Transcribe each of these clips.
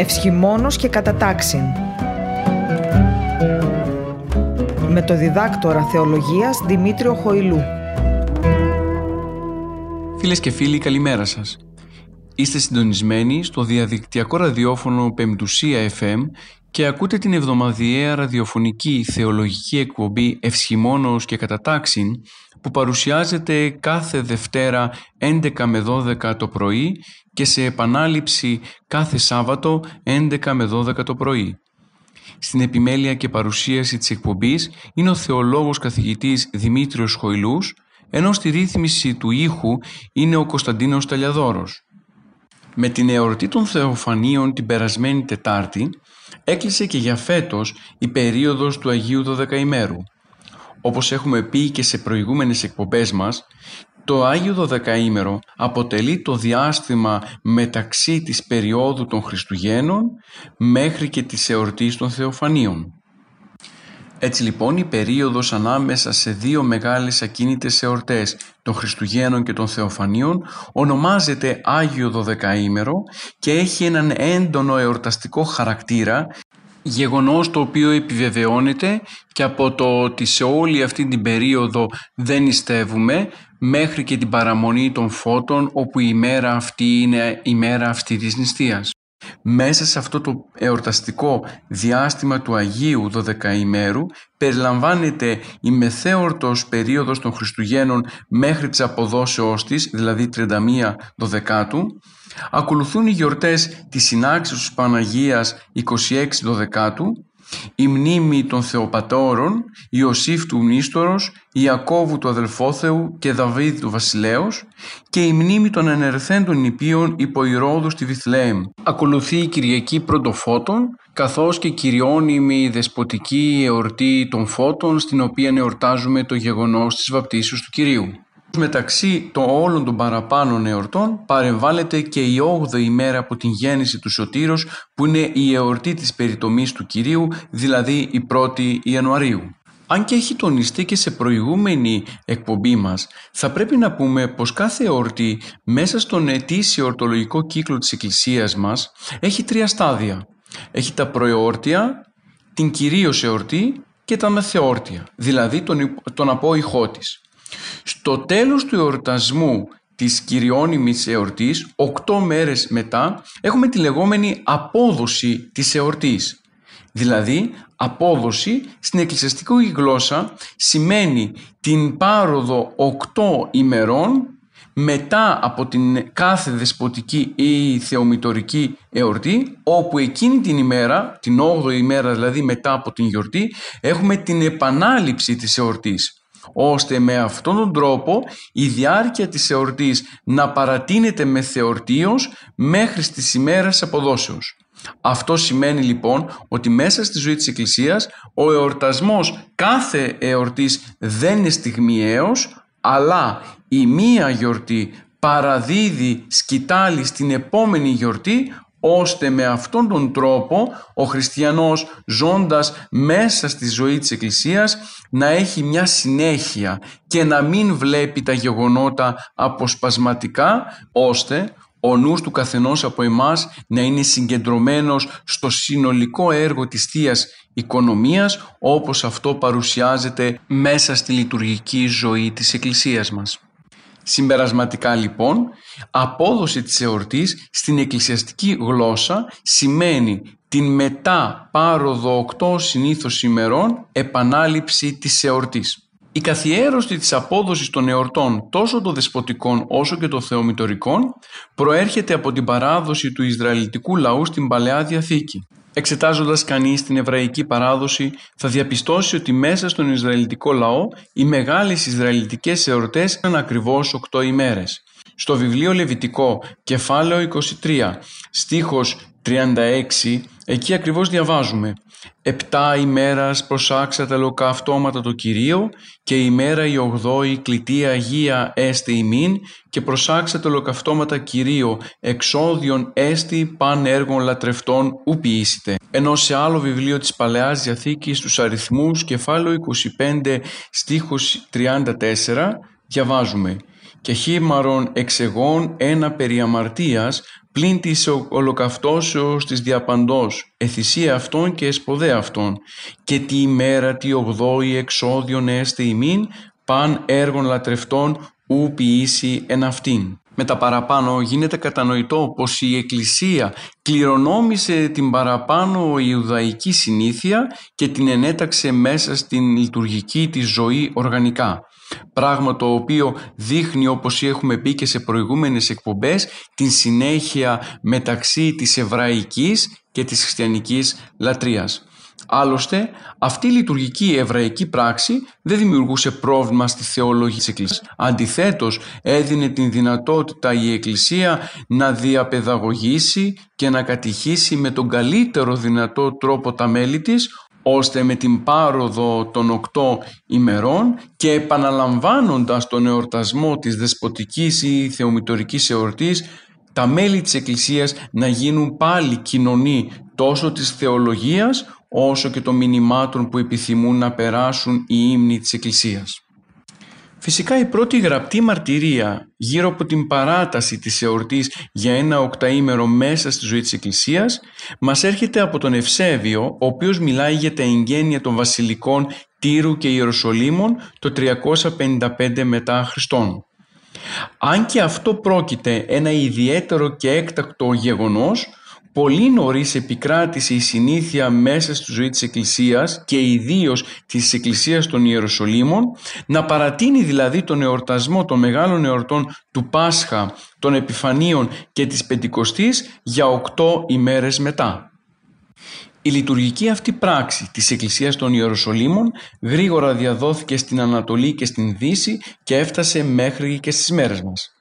Ευσχημόνος και κατατάξιν με το διδάκτορα θεολογίας Δημήτριο Χοηλού. Φίλες και φίλοι, καλημέρα σας. Είστε συντονισμένοι στο διαδικτυακό ραδιόφωνο Πεμπτουσία FM και ακούτε την εβδομαδιαία ραδιοφωνική θεολογική εκπομπή Ευσχημόνος και Κατατάξιν που παρουσιάζεται κάθε Δευτέρα 11 με 12 το πρωί και σε επανάληψη κάθε Σάββατο 11 με 12 το πρωί. Στην επιμέλεια και παρουσίαση της εκπομπής είναι ο θεολόγος καθηγητής Δημήτριος Χοηλούς, ενώ στη ρύθμιση του ήχου είναι ο Κωνσταντίνος Ταλιαδόρος. Με την εορτή των Θεοφανίων την περασμένη Τετάρτη, έκλεισε και για φέτος η περίοδος του Αγίου Δωδεκαημέρου. Όπως έχουμε πει και σε προηγούμενες εκπομπές μας, το Άγιο Δωδεκαήμερο αποτελεί το διάστημα μεταξύ της περίοδου των Χριστουγέννων μέχρι και της εορτής των Θεοφανίων. Έτσι λοιπόν η περίοδος ανάμεσα σε δύο μεγάλες ακίνητες εορτές των Χριστουγέννων και των Θεοφανίων ονομάζεται Άγιο Δωδεκαήμερο και έχει έναν έντονο εορταστικό χαρακτήρα γεγονός το οποίο επιβεβαιώνεται και από το ότι σε όλη αυτή την περίοδο δεν νηστεύουμε μέχρι και την παραμονή των φώτων όπου η μέρα αυτή είναι η μέρα αυτή της νηστείας. Μέσα σε αυτό το εορταστικό διάστημα του Αγίου Δωδεκαημέρου περιλαμβάνεται η μεθέορτος περίοδος των Χριστουγέννων μέχρι τις αποδόσεώς της, δηλαδή 31 Δωδεκάτου. Ακολουθούν οι γιορτές της συνάξης της Παναγίας 26 Δωδεκάτου η μνήμη των Θεοπατώρων, Ιωσήφ του Μνήστορος, Ιακώβου του αδελφόθεου και Δαβίδ του βασιλέως και η μνήμη των ενερθέντων νηπίων υπό Ηρώδους στη Βιθλέεμ. Ακολουθεί η Κυριακή Πρωτοφώτων καθώς και κυριώνυμη δεσποτική εορτή των φώτων στην οποία εορτάζουμε το γεγονός της βαπτίσεως του Κυρίου. Μεταξύ των όλων των παραπάνω εορτών παρεμβάλλεται και η 8η ημέρα από την γέννηση του Σωτήρος που είναι η εορτή της περιτομής του Κυρίου, δηλαδή η 1η Ιανουαρίου. Αν και έχει τονιστεί και σε προηγούμενη εκπομπή μας, θα πρέπει να πούμε πως κάθε εορτή μέσα στον ετήσιο ορτολογικό κύκλο της Εκκλησίας μας έχει τρία στάδια. Έχει τα προεόρτια, την κυρίως εορτή και τα μεθεόρτια, δηλαδή τον, τον απόϊχό της. Στο τέλος του εορτασμού της κυριώνυμης εορτής, οκτώ μέρες μετά, έχουμε τη λεγόμενη απόδοση της εορτής. Δηλαδή, απόδοση στην εκκλησιαστική γλώσσα σημαίνει την πάροδο οκτώ ημερών μετά από την κάθε δεσποτική ή θεομητορική εορτή, όπου εκείνη την ημέρα, την 8η ημέρα δηλαδή μετά από την γιορτή, έχουμε την επανάληψη της εορτής ώστε με αυτόν τον τρόπο η διάρκεια της εορτής να παρατείνεται με θεορτίως μέχρι στις ημέρες αποδόσεως. Αυτό σημαίνει λοιπόν ότι μέσα στη ζωή της Εκκλησίας ο εορτασμός κάθε εορτής δεν είναι στιγμιαίος αλλά η μία γιορτή παραδίδει σκητάλη στην επόμενη γιορτή ώστε με αυτόν τον τρόπο ο χριστιανός ζώντας μέσα στη ζωή της Εκκλησίας να έχει μια συνέχεια και να μην βλέπει τα γεγονότα αποσπασματικά ώστε ο νους του καθενός από εμάς να είναι συγκεντρωμένος στο συνολικό έργο της Θείας Οικονομίας όπως αυτό παρουσιάζεται μέσα στη λειτουργική ζωή της Εκκλησίας μας. Συμπερασματικά λοιπόν, απόδοση της εορτής στην εκκλησιαστική γλώσσα σημαίνει την μετά πάροδο οκτώ συνήθως ημερών επανάληψη της εορτής. Η καθιέρωση της απόδοσης των εορτών τόσο των δεσποτικών όσο και των θεομητορικών προέρχεται από την παράδοση του Ισραηλιτικού λαού στην Παλαιά Διαθήκη. Εξετάζοντας κανείς την εβραϊκή παράδοση θα διαπιστώσει ότι μέσα στον Ισραηλιτικό λαό οι μεγάλες Ισραηλιτικές εορτές ήταν ακριβώς 8 ημέρες. Στο βιβλίο Λεβιτικό, κεφάλαιο 23, στίχος 36, εκεί ακριβώς διαβάζουμε «Επτά ημέρας προσάξατε λοκαυτώματα το Κυρίο και η μέρα η ογδόη κλητή Αγία έστε ημίν και προσάξατε λοκαυτώματα Κυρίο εξόδιον έστι παν έργων λατρευτών ου ποιήσετε». Ενώ σε άλλο βιβλίο της Παλαιάς Διαθήκης στους αριθμούς κεφάλαιο 25 στίχος 34 διαβάζουμε και χήμαρον εξεγών ένα περί αμαρτίας πλην της ολοκαυτώσεως της διαπαντός, εθυσία αυτών και εσποδέ αυτών, και τη ημέρα τη ογδόη εξόδιον έστε ημίν, παν έργων λατρευτών ου ποιήσει εν αυτήν. Με τα παραπάνω γίνεται κατανοητό πως η Εκκλησία κληρονόμησε την παραπάνω Ιουδαϊκή συνήθεια και την ενέταξε μέσα στην λειτουργική της ζωή οργανικά. Πράγμα το οποίο δείχνει όπως έχουμε πει και σε προηγούμενες εκπομπές την συνέχεια μεταξύ της εβραϊκής και της χριστιανικής λατρείας. Άλλωστε, αυτή η λειτουργική εβραϊκή πράξη δεν δημιουργούσε πρόβλημα στη θεολογία της Εκκλησίας. Αντιθέτως, έδινε την δυνατότητα η Εκκλησία να διαπαιδαγωγήσει και να κατηχήσει με τον καλύτερο δυνατό τρόπο τα μέλη της, ώστε με την πάροδο των οκτώ ημερών και επαναλαμβάνοντας τον εορτασμό της δεσποτικής ή θεομητορικής εορτής τα μέλη της Εκκλησίας να γίνουν πάλι κοινωνοί τόσο της θεολογίας όσο και των μηνυμάτων που επιθυμούν να περάσουν οι ύμνοι της Εκκλησίας. Φυσικά η πρώτη γραπτή μαρτυρία γύρω από την παράταση της εορτής για ένα οκταήμερο μέσα στη ζωή της Εκκλησίας μας έρχεται από τον Ευσέβιο, ο οποίος μιλάει για τα εγγένεια των βασιλικών Τύρου και Ιεροσολύμων το 355 μετά Χριστόν. Αν και αυτό πρόκειται ένα ιδιαίτερο και έκτακτο γεγονός, Πολύ νωρίς επικράτησε η συνήθεια μέσα στη ζωή της Εκκλησίας και ιδίως της Εκκλησίας των Ιεροσολύμων να παρατείνει δηλαδή τον εορτασμό των μεγάλων εορτών του Πάσχα, των Επιφανίων και της Πεντηκοστής για οκτώ ημέρες μετά. Η λειτουργική αυτή πράξη της Εκκλησίας των Ιεροσολύμων γρήγορα διαδόθηκε στην Ανατολή και στην Δύση και έφτασε μέχρι και στις μέρες μας.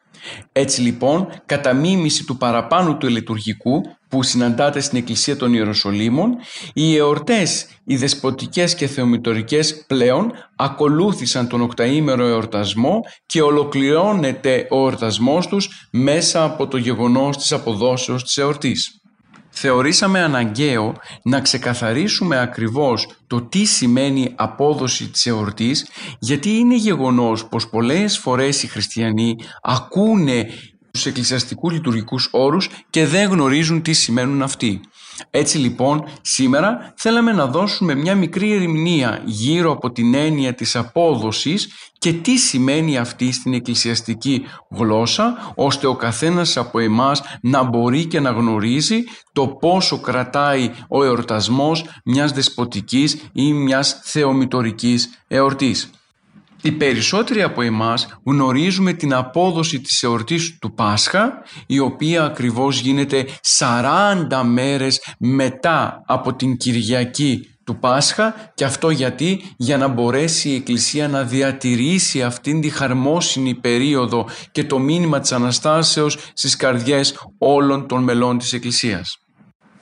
Έτσι λοιπόν, κατά μίμηση του παραπάνω του λειτουργικού που συναντάται στην Εκκλησία των Ιεροσολύμων, οι εορτές, οι δεσποτικές και θεομητορικές πλέον ακολούθησαν τον οκταήμερο εορτασμό και ολοκληρώνεται ο εορτασμός τους μέσα από το γεγονός της αποδόσεως της εορτής θεωρήσαμε αναγκαίο να ξεκαθαρίσουμε ακριβώς το τι σημαίνει απόδοση της εορτής γιατί είναι γεγονός πως πολλές φορές οι χριστιανοί ακούνε τους εκκλησιαστικούς λειτουργικούς όρους και δεν γνωρίζουν τι σημαίνουν αυτοί. Έτσι λοιπόν σήμερα θέλαμε να δώσουμε μια μικρή ερμηνεία γύρω από την έννοια της απόδοσης και τι σημαίνει αυτή στην εκκλησιαστική γλώσσα ώστε ο καθένας από εμάς να μπορεί και να γνωρίζει το πόσο κρατάει ο εορτασμός μιας δεσποτικής ή μιας θεομητορικής εορτής. Οι περισσότεροι από εμάς γνωρίζουμε την απόδοση της εορτής του Πάσχα η οποία ακριβώς γίνεται 40 μέρες μετά από την Κυριακή του Πάσχα και αυτό γιατί; Για να μπορέσει η Εκκλησία να διατηρήσει αυτήν τη χαρμόσυνη περίοδο και το μήνυμα της Αναστάσεως στις καρδιές όλων των μελών της Εκκλησίας.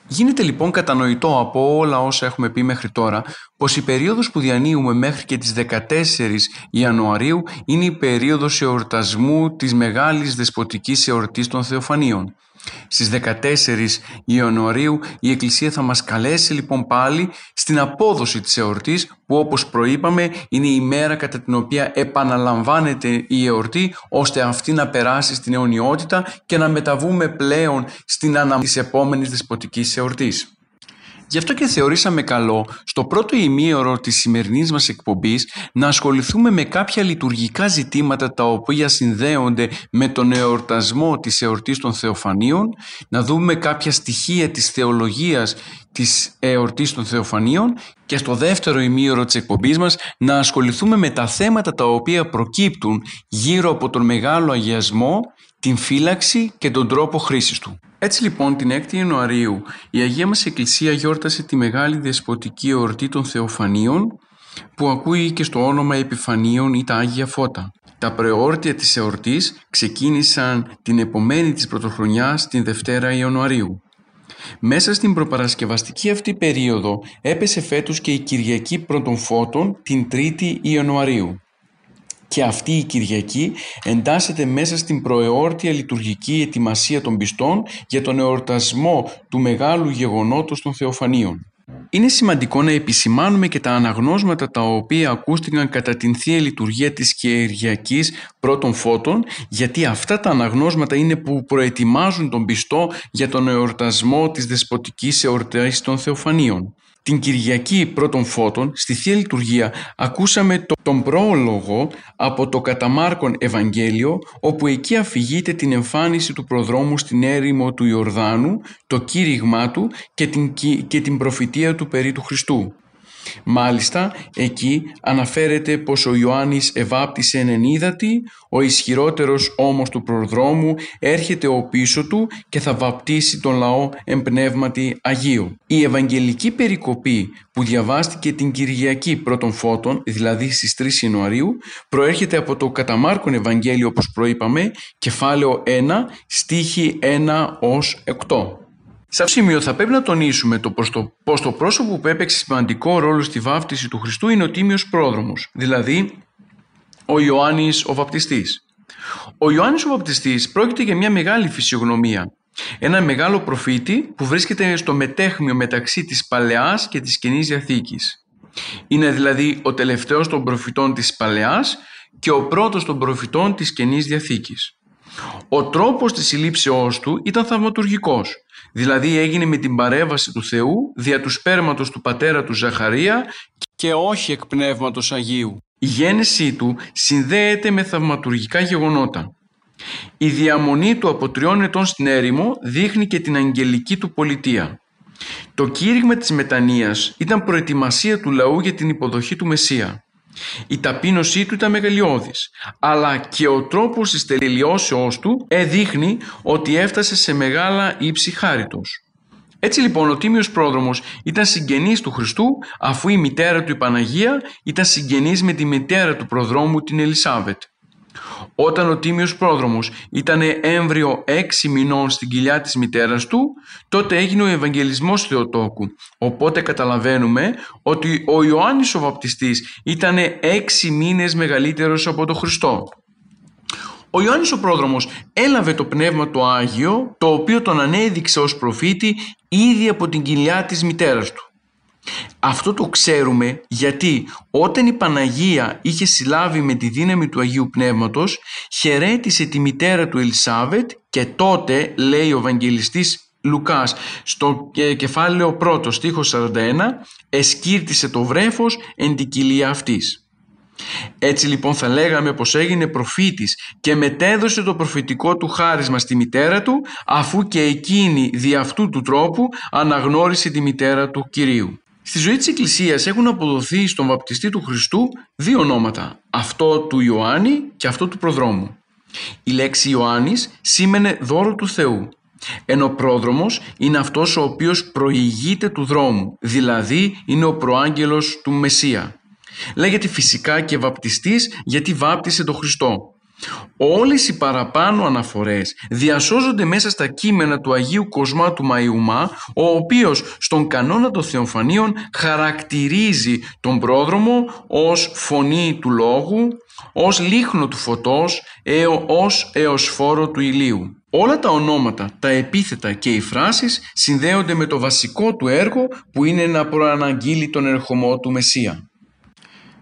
Γίνεται λοιπόν κατανοητό από όλα όσα έχουμε πει μέχρι τώρα πως η περίοδος που διανύουμε μέχρι και τις 14 Ιανουαρίου είναι η περίοδος εορτασμού της μεγάλης δεσποτικής εορτής των Θεοφανίων. Στις 14 Ιανουαρίου η Εκκλησία θα μας καλέσει λοιπόν πάλι στην απόδοση της εορτής που όπως προείπαμε είναι η μέρα κατά την οποία επαναλαμβάνεται η εορτή ώστε αυτή να περάσει στην αιωνιότητα και να μεταβούμε πλέον στην αναμονή της επόμενης δεσποτικής εορτής. Γι' αυτό και θεωρήσαμε καλό στο πρώτο ημίωρο της σημερινής μας εκπομπής να ασχοληθούμε με κάποια λειτουργικά ζητήματα τα οποία συνδέονται με τον εορτασμό της εορτής των Θεοφανίων, να δούμε κάποια στοιχεία της θεολογίας της εορτής των Θεοφανίων και στο δεύτερο ημίωρο της εκπομπής μας να ασχοληθούμε με τα θέματα τα οποία προκύπτουν γύρω από τον μεγάλο αγιασμό, την φύλαξη και τον τρόπο χρήσης του. Έτσι λοιπόν την 6η Ιανουαρίου η Αγία μας Εκκλησία γιόρτασε τη μεγάλη δεσποτική εορτή των Θεοφανίων που ακούει και στο όνομα Επιφανίων ή τα Άγια Φώτα. Τα προεόρτια της εορτής ξεκίνησαν την επομένη της πρωτοχρονιάς την Δευτέρα Ιανουαρίου. Μέσα στην προπαρασκευαστική αυτή περίοδο έπεσε φέτος και η Κυριακή Πρώτων Φώτων την 3η Ιανουαρίου και αυτή η Κυριακή εντάσσεται μέσα στην προεόρτια λειτουργική ετοιμασία των πιστών για τον εορτασμό του μεγάλου γεγονότος των Θεοφανίων. είναι σημαντικό να επισημάνουμε και τα αναγνώσματα τα οποία ακούστηκαν κατά την Θεία Λειτουργία της Κυριακής πρώτων φώτων γιατί αυτά τα αναγνώσματα είναι που προετοιμάζουν τον πιστό για τον εορτασμό της δεσποτικής εορτής των Θεοφανίων. Την Κυριακή πρώτων φώτων στη Θεία Λειτουργία ακούσαμε τον πρόλογο από το Καταμάρκον Ευαγγέλιο όπου εκεί αφηγείται την εμφάνιση του προδρόμου στην έρημο του Ιορδάνου, το κήρυγμά του και την, και την προφητεία του περί του Χριστού. Μάλιστα, εκεί αναφέρεται πως ο Ιωάννης ευάπτισε εν ενίδατη, ο ισχυρότερος όμως του προδρόμου έρχεται ο πίσω του και θα βαπτίσει τον λαό εμπνεύματι Αγίου. Η Ευαγγελική περικοπή που διαβάστηκε την Κυριακή πρώτων φώτων, δηλαδή στις 3 Ιανουαρίου, προέρχεται από το Καταμάρκον Ευαγγέλιο όπως προείπαμε, κεφάλαιο 1, στίχη 1 ως 8. Σε αυτό το σημείο θα πρέπει να τονίσουμε το πως, το πως το πρόσωπο που έπαιξε σημαντικό ρόλο στη βάφτιση του Χριστού είναι ο Τίμιος Πρόδρομος, δηλαδή ο Ιωάννης ο Βαπτιστής. Ο Ιωάννης ο Βαπτιστής πρόκειται για μια μεγάλη φυσιογνωμία. Ένα μεγάλο προφήτη που βρίσκεται στο μετέχμιο μεταξύ της Παλαιάς και της Καινής Διαθήκης. Είναι δηλαδή ο τελευταίος των προφητών της Παλαιάς και ο πρώτος των προφητών της Καινής Διαθήκης. Ο τρόπος της συλλήψεώς του ήταν θαυματουργικός, δηλαδή έγινε με την παρέβαση του Θεού δια του σπέρματος του πατέρα του Ζαχαρία και όχι εκ πνεύματος Αγίου. Η γέννησή του συνδέεται με θαυματουργικά γεγονότα. Η διαμονή του από τριών ετών στην έρημο δείχνει και την αγγελική του πολιτεία. Το κήρυγμα της μετανοίας ήταν προετοιμασία του λαού για την υποδοχή του Μεσσία. Η ταπείνωσή του ήταν μεγαλειώδης, αλλά και ο τρόπος της τελειώσεώς του εδείχνει ότι έφτασε σε μεγάλα ύψη χάριτος. Έτσι λοιπόν ο Τίμιος Πρόδρομος ήταν συγγενής του Χριστού αφού η μητέρα του η Παναγία ήταν συγγενής με τη μητέρα του προδρόμου την Ελισάβετ. Όταν ο Τίμιος Πρόδρομος ήταν έμβριο έξι μηνών στην κοιλιά της μητέρας του, τότε έγινε ο Ευαγγελισμός Θεοτόκου. Οπότε καταλαβαίνουμε ότι ο Ιωάννης ο Βαπτιστής ήταν έξι μήνες μεγαλύτερος από τον Χριστό. Ο Ιωάννης ο Πρόδρομος έλαβε το Πνεύμα το Άγιο, το οποίο τον ανέδειξε ως προφήτη ήδη από την κοιλιά της μητέρας του. Αυτό το ξέρουμε γιατί όταν η Παναγία είχε συλλάβει με τη δύναμη του Αγίου Πνεύματος χαιρέτησε τη μητέρα του Ελισάβετ και τότε λέει ο Ευαγγελιστής Λουκάς στο κεφάλαιο 1 στίχος 41 εσκύρτησε το βρέφος εν την κοιλία αυτής. Έτσι λοιπόν θα λέγαμε πως έγινε προφήτης και μετέδωσε το προφητικό του χάρισμα στη μητέρα του αφού και εκείνη δι' αυτού του τρόπου αναγνώρισε τη μητέρα του Κυρίου. Στη ζωή της Εκκλησίας έχουν αποδοθεί στον βαπτιστή του Χριστού δύο ονόματα, αυτό του Ιωάννη και αυτό του προδρόμου. Η λέξη Ιωάννης σήμαινε δώρο του Θεού, ενώ πρόδρομος είναι αυτός ο οποίος προηγείται του δρόμου, δηλαδή είναι ο προάγγελος του Μεσσία. Λέγεται φυσικά και βαπτιστής γιατί βάπτισε τον Χριστό. Όλες οι παραπάνω αναφορές διασώζονται μέσα στα κείμενα του Αγίου Κοσμά του Μαϊουμά, ο οποίος στον κανόνα των Θεοφανίων χαρακτηρίζει τον πρόδρομο ως φωνή του λόγου, ως λίχνο του φωτός, ως εωσφόρο του ηλίου. Όλα τα ονόματα, τα επίθετα και οι φράσεις συνδέονται με το βασικό του έργο που είναι να προαναγγείλει τον ερχομό του Μεσσία.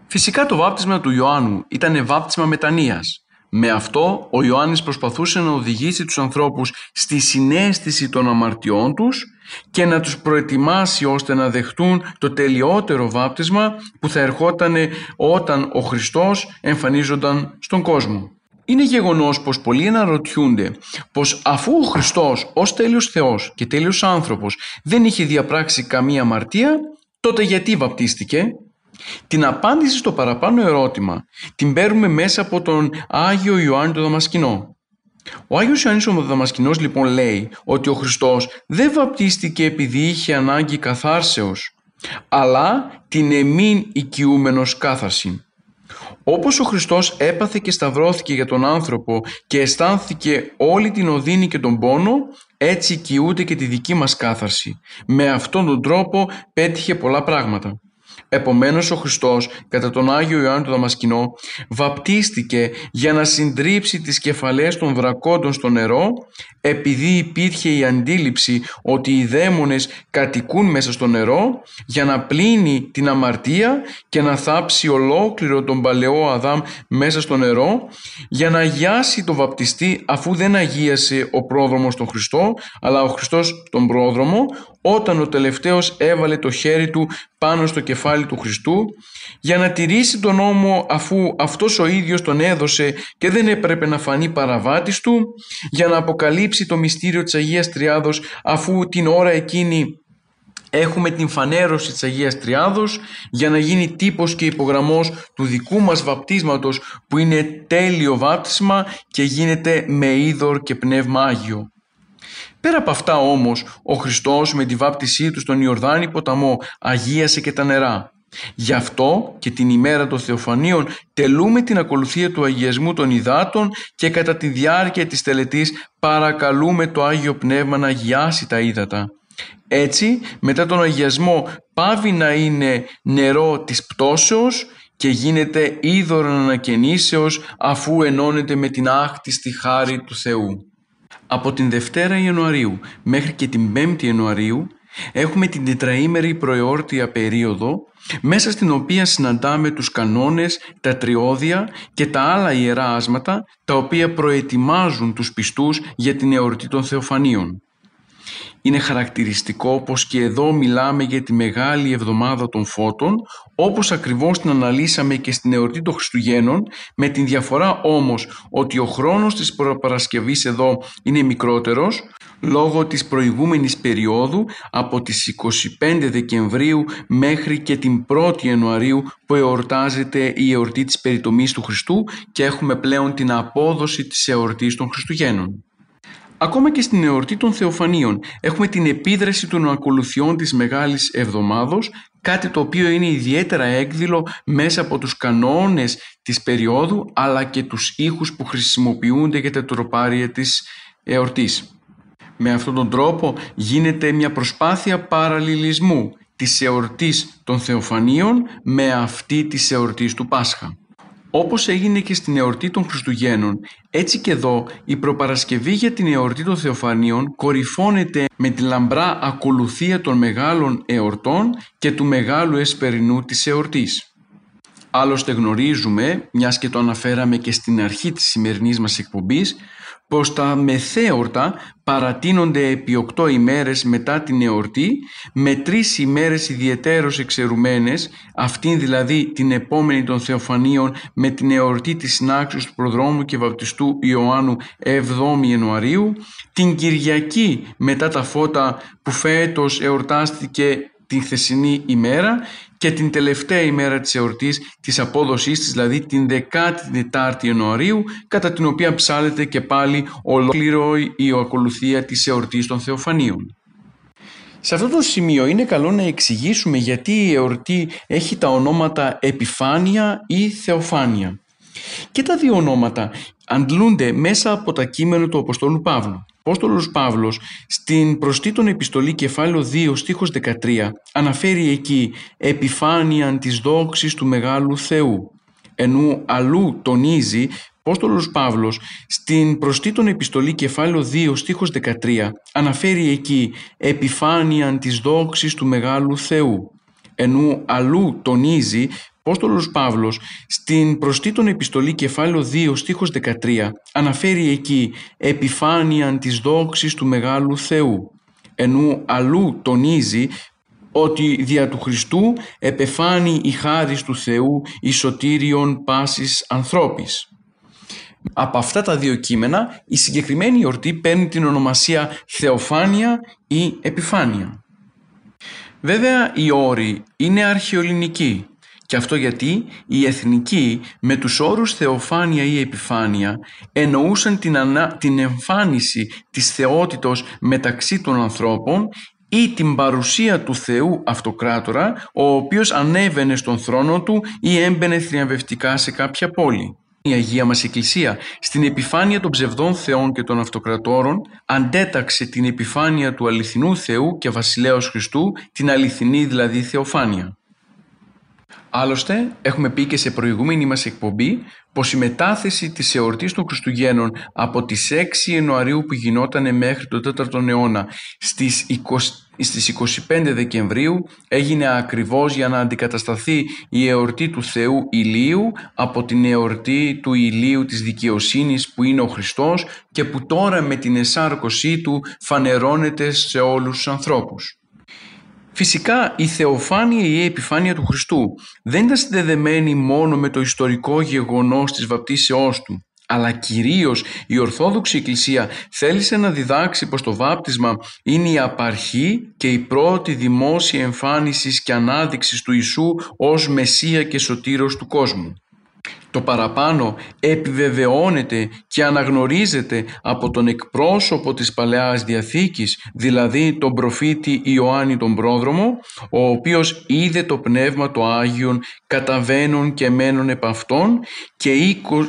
Φυσικά το βάπτισμα του Ιωάννου ήταν βάπτισμα μετανοίας. Με αυτό ο Ιωάννης προσπαθούσε να οδηγήσει τους ανθρώπους στη συνέστηση των αμαρτιών τους και να τους προετοιμάσει ώστε να δεχτούν το τελειότερο βάπτισμα που θα ερχόταν όταν ο Χριστός εμφανίζονταν στον κόσμο. Είναι γεγονός πως πολλοί αναρωτιούνται πως αφού ο Χριστός ως τέλειος Θεός και τέλειος άνθρωπος δεν είχε διαπράξει καμία αμαρτία, τότε γιατί βαπτίστηκε; Την απάντηση στο παραπάνω ερώτημα την παίρνουμε μέσα από τον Άγιο Ιωάννη τον Δαμασκηνό. Ο Άγιος Ιωάννης ο Δαμασκηνός λοιπόν λέει ότι ο Χριστός δεν βαπτίστηκε επειδή είχε ανάγκη καθάρσεως, αλλά την εμήν οικειούμενος κάθαρση. Όπως ο Χριστός έπαθε και σταυρώθηκε για τον άνθρωπο και αισθάνθηκε όλη την οδύνη και τον πόνο, έτσι οικειούται και τη δική μας κάθαρση. Με αυτόν τον τρόπο πέτυχε πολλά πράγματα. Επομένως ο Χριστός κατά τον Άγιο Ιωάννη του Δαμασκηνό βαπτίστηκε για να συντρίψει τις κεφαλές των δρακόντων στο νερό επειδή υπήρχε η αντίληψη ότι οι δαίμονες κατοικούν μέσα στο νερό για να πλύνει την αμαρτία και να θάψει ολόκληρο τον παλαιό Αδάμ μέσα στο νερό για να αγιάσει το βαπτιστή αφού δεν αγίασε ο πρόδρομος τον Χριστό αλλά ο Χριστός τον πρόδρομο όταν ο τελευταίος έβαλε το χέρι του πάνω στο κεφάλι του Χριστού για να τηρήσει τον νόμο αφού αυτός ο ίδιος τον έδωσε και δεν έπρεπε να φανεί παραβάτης του για να αποκαλύψει το μυστήριο της Αγίας Τριάδος αφού την ώρα εκείνη έχουμε την φανέρωση της Αγίας Τριάδος για να γίνει τύπος και υπογραμμός του δικού μας βαπτίσματος που είναι τέλειο βάπτισμα και γίνεται με είδωρ και πνεύμα Άγιο. Πέρα από αυτά όμως, ο Χριστός με τη βάπτισή του στον Ιορδάνη ποταμό αγίασε και τα νερά. Γι' αυτό και την ημέρα των Θεοφανίων τελούμε την ακολουθία του αγιασμού των υδάτων και κατά τη διάρκεια της τελετής παρακαλούμε το Άγιο Πνεύμα να αγιάσει τα ύδατα. Έτσι, μετά τον αγιασμό πάβει να είναι νερό της πτώσεως και γίνεται είδωρο ανακαινήσεως αφού ενώνεται με την άκτιστη χάρη του Θεού. Από την Δευτέρα Ιανουαρίου μέχρι και την 5η Ιανουαρίου έχουμε την τετραήμερη προεόρτια περίοδο μέσα στην οποία συναντάμε τους κανόνες, τα τριώδια και τα άλλα ιερά άσματα τα οποία προετοιμάζουν τους πιστούς για την εορτή των Θεοφανίων. Είναι χαρακτηριστικό πως και εδώ μιλάμε για τη Μεγάλη Εβδομάδα των Φώτων, όπως ακριβώς την αναλύσαμε και στην εορτή των Χριστουγέννων, με την διαφορά όμως ότι ο χρόνος της Παρασκευής εδώ είναι μικρότερος, λόγω της προηγούμενης περίοδου από τις 25 Δεκεμβρίου μέχρι και την 1η Ιανουαρίου που εορτάζεται η εορτή της περιτομής του Χριστού και έχουμε πλέον την απόδοση της εορτής των Χριστουγέννων. Ακόμα και στην εορτή των Θεοφανίων έχουμε την επίδραση των ακολουθιών της Μεγάλης Εβδομάδος, κάτι το οποίο είναι ιδιαίτερα έκδηλο μέσα από τους κανόνες της περίοδου αλλά και τους ήχους που χρησιμοποιούνται για τα τροπάρια της εορτής. Με αυτόν τον τρόπο γίνεται μια προσπάθεια παραλληλισμού της εορτής των Θεοφανίων με αυτή της εορτής του Πάσχα. Όπως έγινε και στην εορτή των Χριστουγέννων, έτσι και εδώ η προπαρασκευή για την εορτή των Θεοφανίων κορυφώνεται με τη λαμπρά ακολουθία των μεγάλων εορτών και του μεγάλου εσπερινού της εορτής. Άλλωστε γνωρίζουμε, μιας και το αναφέραμε και στην αρχή της σημερινής μας εκπομπής, πως τα μεθέορτα παρατείνονται επί οκτώ ημέρες μετά την εορτή με τρεις ημέρες ιδιαιτέρως εξαιρουμένες, αυτήν δηλαδή την επόμενη των Θεοφανίων με την εορτή της συνάξεως του προδρόμου και βαπτιστού Ιωάννου 7 Ιανουαρίου, την Κυριακή μετά τα φώτα που φέτος εορτάστηκε την χθεσινή ημέρα και την τελευταία ημέρα της εορτής της απόδοσής της, δηλαδή την 14η Ιανουαρίου, κατά την οποία ψάλεται και πάλι ολόκληρο η ακολουθία της εορτής των Θεοφανίων. Σε αυτό το σημείο είναι καλό να εξηγήσουμε γιατί η εορτή έχει τα ονόματα Επιφάνεια ή Θεοφάνεια. Και τα δύο ονόματα αντλούνται μέσα από τα κείμενα του Αποστόλου Παύλου. Ο Απόστολος Παύλος στην προστή των επιστολή κεφάλαιο 2 στίχος 13 αναφέρει εκεί επιφάνειαν της δόξης του Μεγάλου Θεού ενώ αλλού τονίζει Απόστολος Παύλος στην προστή των επιστολή κεφάλαιο 2 στίχος 13 αναφέρει εκεί επιφάνειαν της δόξης του Μεγάλου Θεού ενώ αλλού τονίζει Απόστολος Παύλος στην προστή των επιστολή κεφάλαιο 2 στίχος 13 αναφέρει εκεί επιφάνειαν της δόξης του Μεγάλου Θεού ενώ αλλού τονίζει ότι δια του Χριστού επεφάνει η χάρις του Θεού η σωτήριον πάσης ανθρώπης. Από αυτά τα δύο κείμενα η συγκεκριμένη εορτή παίρνει την ονομασία Θεοφάνεια ή Επιφάνεια. Βέβαια οι όροι είναι αρχαιολινικοί και αυτό γιατί οι εθνικοί με τους όρους θεοφάνεια ή επιφάνεια εννοούσαν την, την εμφάνιση της θεότητος μεταξύ των ανθρώπων ή την παρουσία του Θεού Αυτοκράτορα ο οποίος ανέβαινε στον θρόνο του ή έμπαινε θριαμβευτικά σε κάποια πόλη. Η Αγία μας Εκκλησία στην επιφάνεια των ψευδών θεών και των αυτοκρατόρων αντέταξε την επιφάνεια του αληθινού Θεού και βασιλέως Χριστού, την αληθινή δηλαδή θεοφάνεια. Άλλωστε, έχουμε πει και σε προηγούμενη μας εκπομπή πως η μετάθεση της εορτής των Χριστουγέννων από τις 6 Ιανουαρίου που γινόταν μέχρι το 4ο αιώνα στις 20, στις 25 Δεκεμβρίου έγινε ακριβώς για να αντικατασταθεί η εορτή του Θεού Ηλίου από την εορτή του Ηλίου της δικαιοσύνης που είναι ο Χριστός και που τώρα με την εσάρκωσή του φανερώνεται σε όλους τους ανθρώπους. Φυσικά η θεοφάνεια ή η επιφάνεια του Χριστού δεν ήταν συνδεδεμένη μόνο με το ιστορικό γεγονός της βαπτίσεώς του αλλά κυρίως η Ορθόδοξη Εκκλησία θέλησε να διδάξει πως το βάπτισμα είναι η απαρχή και η πρώτη δημόσια εμφάνιση και ανάδειξη του Ιησού ως Μεσσία και Σωτήρος του κόσμου. Το παραπάνω επιβεβαιώνεται και αναγνωρίζεται από τον εκπρόσωπο της Παλαιάς Διαθήκης, δηλαδή τον προφήτη Ιωάννη τον Πρόδρομο, ο οποίος είδε το Πνεύμα το Άγιον καταβαίνουν και μένουν επ' αυτόν και,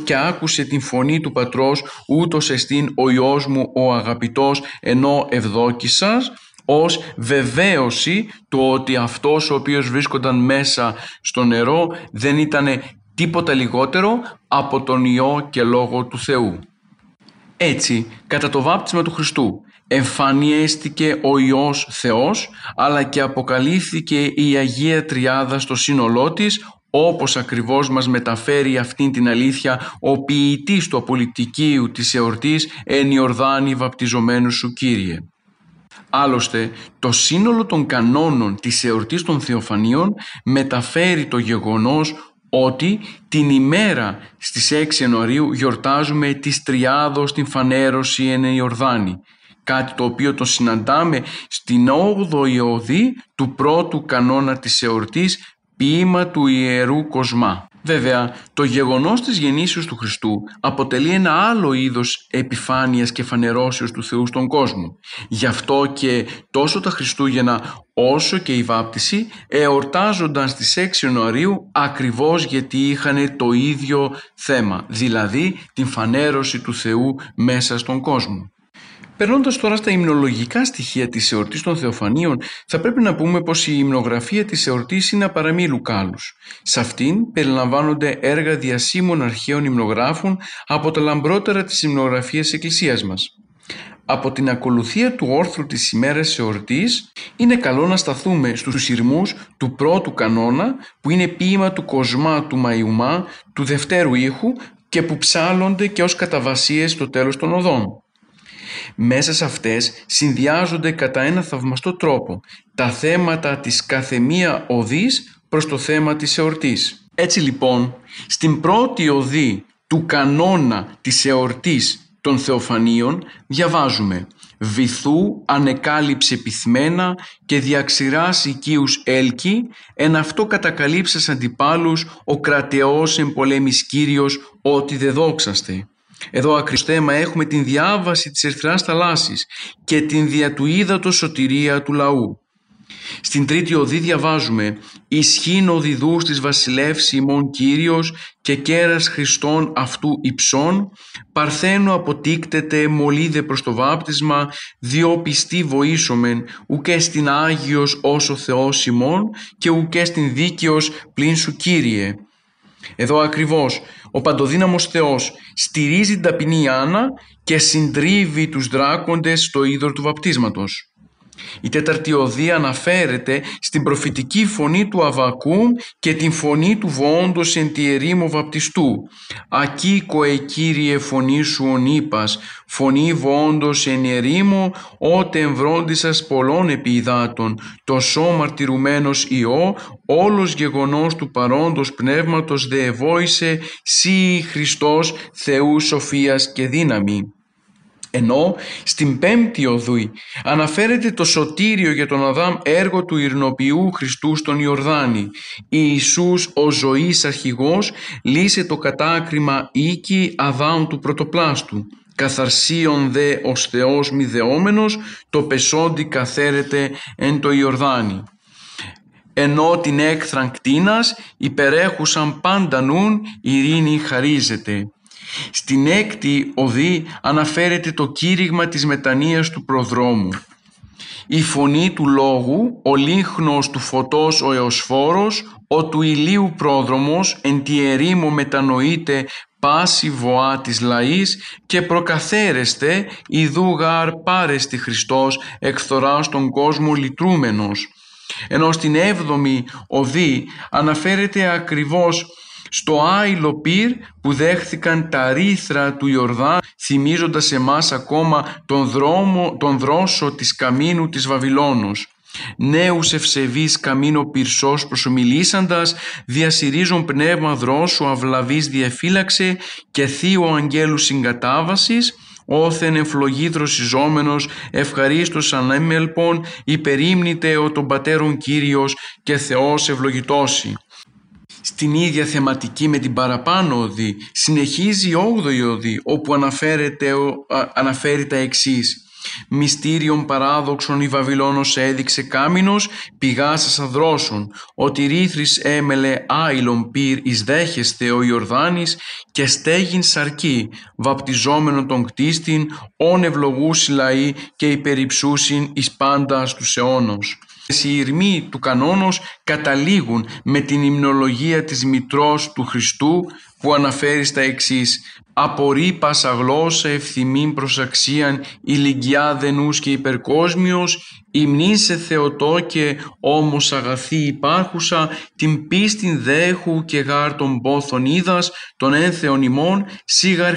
και άκουσε την φωνή του Πατρός ούτως εστίν ο Υιός μου ο αγαπητός ενώ ευδόκησας ως βεβαίωση του ότι αυτός ο οποίος βρίσκονταν μέσα στο νερό δεν ήταν τίποτα λιγότερο από τον Υιό και Λόγο του Θεού. Έτσι, κατά το βάπτισμα του Χριστού, εμφανίστηκε ο Υιός Θεός, αλλά και αποκαλύφθηκε η Αγία Τριάδα στο σύνολό της, όπως ακριβώς μας μεταφέρει αυτήν την αλήθεια ο ποιητής του απολυτικίου της εορτής «Εν Ιορδάνη βαπτιζομένου σου Κύριε». Άλλωστε, το σύνολο των κανόνων της εορτής των Θεοφανίων μεταφέρει το γεγονός ότι την ημέρα στις 6 Ιανουαρίου γιορτάζουμε της Τριάδος την φανέρωση εν Ιορδάνη κάτι το οποίο το συναντάμε στην 8η οδή του πρώτου κανόνα της εορτής ποίημα του Ιερού Κοσμά. Βέβαια, το γεγονός της γεννήσεως του Χριστού αποτελεί ένα άλλο είδος επιφάνειας και φανερώσεως του Θεού στον κόσμο. Γι' αυτό και τόσο τα Χριστούγεννα όσο και η βάπτιση εορτάζονταν στις 6 Ιανουαρίου ακριβώς γιατί είχαν το ίδιο θέμα, δηλαδή την φανέρωση του Θεού μέσα στον κόσμο. Περνώντας τώρα στα υμνολογικά στοιχεία της εορτής των Θεοφανίων, θα πρέπει να πούμε πως η υμνογραφία της εορτής είναι απαραμίλου κάλου. Σε αυτήν περιλαμβάνονται έργα διασύμων αρχαίων υμνογράφων από τα λαμπρότερα της υμνογραφίας τη Εκκλησίας μας. Από την ακολουθία του όρθρου της ημέρας εορτής είναι καλό να σταθούμε στους ηρμούς του πρώτου κανόνα που είναι ποίημα του Κοσμά του Μαϊουμά του δευτέρου ήχου και που ψάλλονται και ως καταβασίες στο τέλος των οδών. Μέσα σε αυτές συνδυάζονται κατά ένα θαυμαστό τρόπο τα θέματα της καθεμία οδής προς το θέμα της εορτής. Έτσι λοιπόν, στην πρώτη οδή του κανόνα της εορτής των Θεοφανίων διαβάζουμε «Βυθού ανεκάλυψε πυθμένα και διαξηράς οικίους έλκη, εν αυτό κατακαλύψας αντιπάλους ο κρατεός εμπολέμης Κύριος, ότι δε δόξαστε». Εδώ ακριστέμα έχουμε την διάβαση της ερθράς θαλάσσης και την δια του ύδατος σωτηρία του λαού. Στην τρίτη οδή διαβάζουμε «Ισχύν οδηδούς της βασιλεύς ημών Κύριος και κέρας Χριστών αυτού υψών, παρθένου αποτίκτεται μολύδε προς το βάπτισμα, διό πιστή βοήσομεν, ουκέ στην Άγιος όσο Θεός ημών και ουκέ στην δίκαιος πλην σου Κύριε». Εδώ ακριβώς ο παντοδύναμος Θεός στηρίζει την ταπεινή Άννα και συντρίβει τους δράκοντες στο είδωρ του βαπτίσματος. Η τέταρτη οδή αναφέρεται στην προφητική φωνή του Αβακούμ και την φωνή του βόντος εν τη ερήμο βαπτιστού. «Ακίκο εκύριε φωνή σου ονείπας, φωνή βόντος εν ερήμο, ότε εμβρόντισας πολλών επιειδάτων, το σώμα τηρουμένος Υιό, όλος γεγονός του παρόντος πνεύματος δε ευόησε, σύ Χριστός Θεού σοφίας και δύναμη». Ενώ στην πέμπτη οδούη αναφέρεται το σωτήριο για τον Αδάμ έργο του ειρνοποιού Χριστού στον Ιορδάνη. Ιησούς ο ζωής αρχηγός λύσε το κατάκριμα οίκη Αδάμ του πρωτοπλάστου. Καθαρσίων δε ως Θεός μη δεόμενος, το πεσόντι καθαίρεται εν το Ιορδάνη ενώ την έκθραν κτίνας υπερέχουσαν πάντα νουν ειρήνη χαρίζεται. Στην έκτη οδή αναφέρεται το κήρυγμα της μετανοίας του προδρόμου. η φωνή του λόγου, ο λίχνος του φωτός ο εωσφόρος, ο του ηλίου πρόδρομος, εν τη ερήμο μετανοείται πάση βοά της λαής και προκαθαίρεστε ιδού γάρ πάρεστη Χριστός εκθορά στον κόσμο λυτρούμενος. Ενώ στην έβδομη οδή αναφέρεται ακριβώς στο άϊλο πυρ που δέχθηκαν τα ρίθρα του Ιορδά θυμίζοντας εμάς ακόμα τον, δρόμο, τον δρόσο της καμίνου της Βαβυλώνος. Νέους ευσεβείς καμίνο πυρσός προσομιλήσαντας, διασυρίζουν πνεύμα δρόσου αυλαβής διαφύλαξε και θείο αγγέλου συγκατάβασης, όθεν ευλογή δροσιζόμενος, ευχαρίστως ανέμελπον, υπερήμνητε ο τον πατέρων Κύριος και Θεός ευλογητώσει στην ίδια θεματική με την παραπάνω οδή συνεχίζει η 8η οδή όπου αναφέρεται, αναφέρει τα εξής Μυστήριον παράδοξον η Βαβυλώνος έδειξε κάμινος πηγάσας αδρόσων ότι ρίθρις έμελε άιλον πυρ εις δέχεστε ο Ιορδάνης και στέγην σαρκή βαπτιζόμενον τον κτίστην όν ευλογούσι λαοί και υπεριψούσιν εις πάντα στους αιώνος. Οι ηρμοί του κανόνος καταλήγουν με την υμνολογία της Μητρός του Χριστού που αναφέρει στα εξής «Απορεί πάσα γλώσσα ευθυμήν προς αξίαν ηλικιά δενούς και υπερκόσμιος, υμνήν σε Θεοτό και όμως αγαθή υπάρχουσα, την πίστην δέχου και γάρ των πόθων είδας, των ένθεων ημών, σίγαρ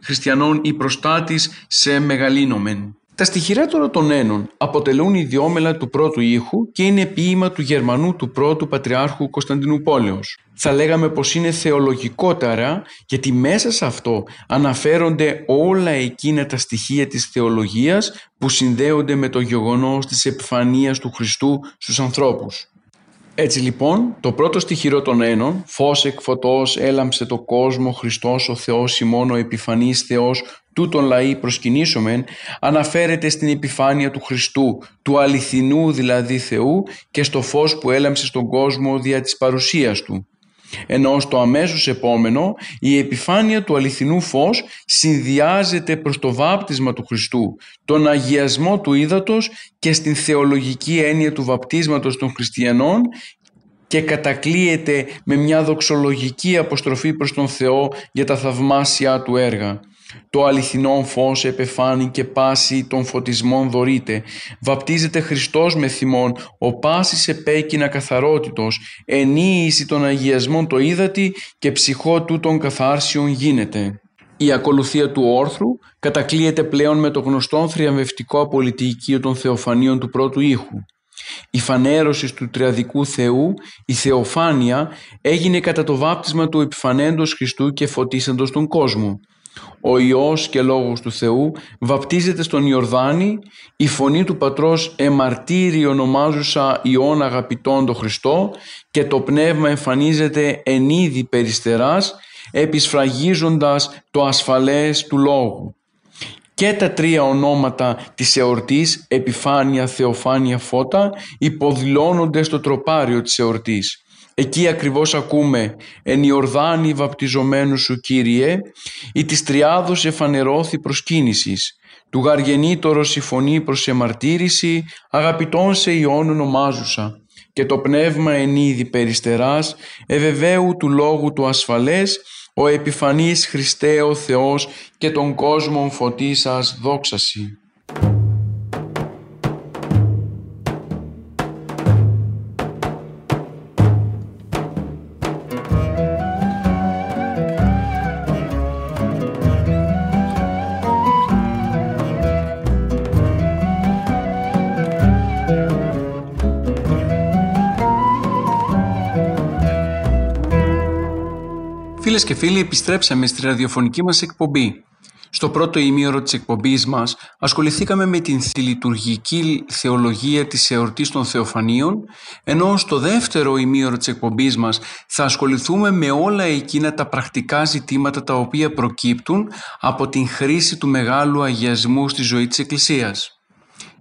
χριστιανών η προστάτης σε μεγαλύνομεν». Τα στοιχειράτωρα των ένων αποτελούν ιδιόμελα του πρώτου ήχου και είναι ποίημα του Γερμανού του πρώτου Πατριάρχου Κωνσταντινούπολεως. Θα λέγαμε πως είναι θεολογικότερα γιατί μέσα σε αυτό αναφέρονται όλα εκείνα τα στοιχεία της θεολογίας που συνδέονται με το γεγονός της επιφανίας του Χριστού στους ανθρώπους. Έτσι λοιπόν, το πρώτο στοιχειρό των ένων, φως εκ φωτός έλαμψε το κόσμο, Χριστός ο Θεός ημών ο επιφανής Θεός, τούτον λαοί προσκυνήσομεν, αναφέρεται στην επιφάνεια του Χριστού, του αληθινού δηλαδή Θεού και στο φως που έλαμψε στον κόσμο δια της παρουσίας Του. Ενώ στο αμέσως επόμενο η επιφάνεια του αληθινού φως συνδυάζεται προς το βάπτισμα του Χριστού, τον αγιασμό του ύδατος και στην θεολογική έννοια του βαπτίσματος των χριστιανών και κατακλείεται με μια δοξολογική αποστροφή προς τον Θεό για τα θαυμάσια του έργα. Το αληθινό φως επεφάνει και πάση των φωτισμών δωρείται. Βαπτίζεται Χριστός με θυμόν, ο πάσης επέκεινα καθαρότητος, ενίηση των αγιασμών το είδατη και ψυχό του των καθάρσιων γίνεται. Η ακολουθία του όρθρου κατακλείεται πλέον με το γνωστό θριαμβευτικό απολυτικείο των θεοφανίων του πρώτου ήχου. Η φανέρωσης του Τριαδικού Θεού, η Θεοφάνεια, έγινε κατά το βάπτισμα του επιφανέντος Χριστού και φωτίσαντος τον κόσμο ο Υιός και Λόγος του Θεού βαπτίζεται στον Ιορδάνη, η φωνή του Πατρός εμαρτύρει ονομάζουσα Υιόν αγαπητόν το Χριστό και το Πνεύμα εμφανίζεται εν είδη περιστεράς επισφραγίζοντας το ασφαλές του Λόγου. Και τα τρία ονόματα της εορτής, επιφάνεια, θεοφάνεια, φώτα, υποδηλώνονται στο τροπάριο της εορτής. Εκεί ακριβώς ακούμε «Εν Ιορδάνη βαπτιζομένους σου Κύριε» ή της τριάδος εφανερώθη προσκύνησης του γαργενήτωρος η φωνή προς εμαρτύρηση αγαπητών σε Υιόν ονομάζουσα και το πνεύμα εν είδη περιστεράς ευεβαίου του λόγου του ασφαλές ο επιφανής Χριστέ ο Θεός και τον κόσμον φωτίσας δόξαση. Φίλες και φίλοι, επιστρέψαμε στη ραδιοφωνική μας εκπομπή. Στο πρώτο ημίωρο της εκπομπής μας ασχοληθήκαμε με την θηλυτουργική θεολογία της εορτής των Θεοφανίων, ενώ στο δεύτερο ημίωρο της εκπομπής μας θα ασχοληθούμε με όλα εκείνα τα πρακτικά ζητήματα τα οποία προκύπτουν από την χρήση του μεγάλου αγιασμού στη ζωή της Εκκλησίας.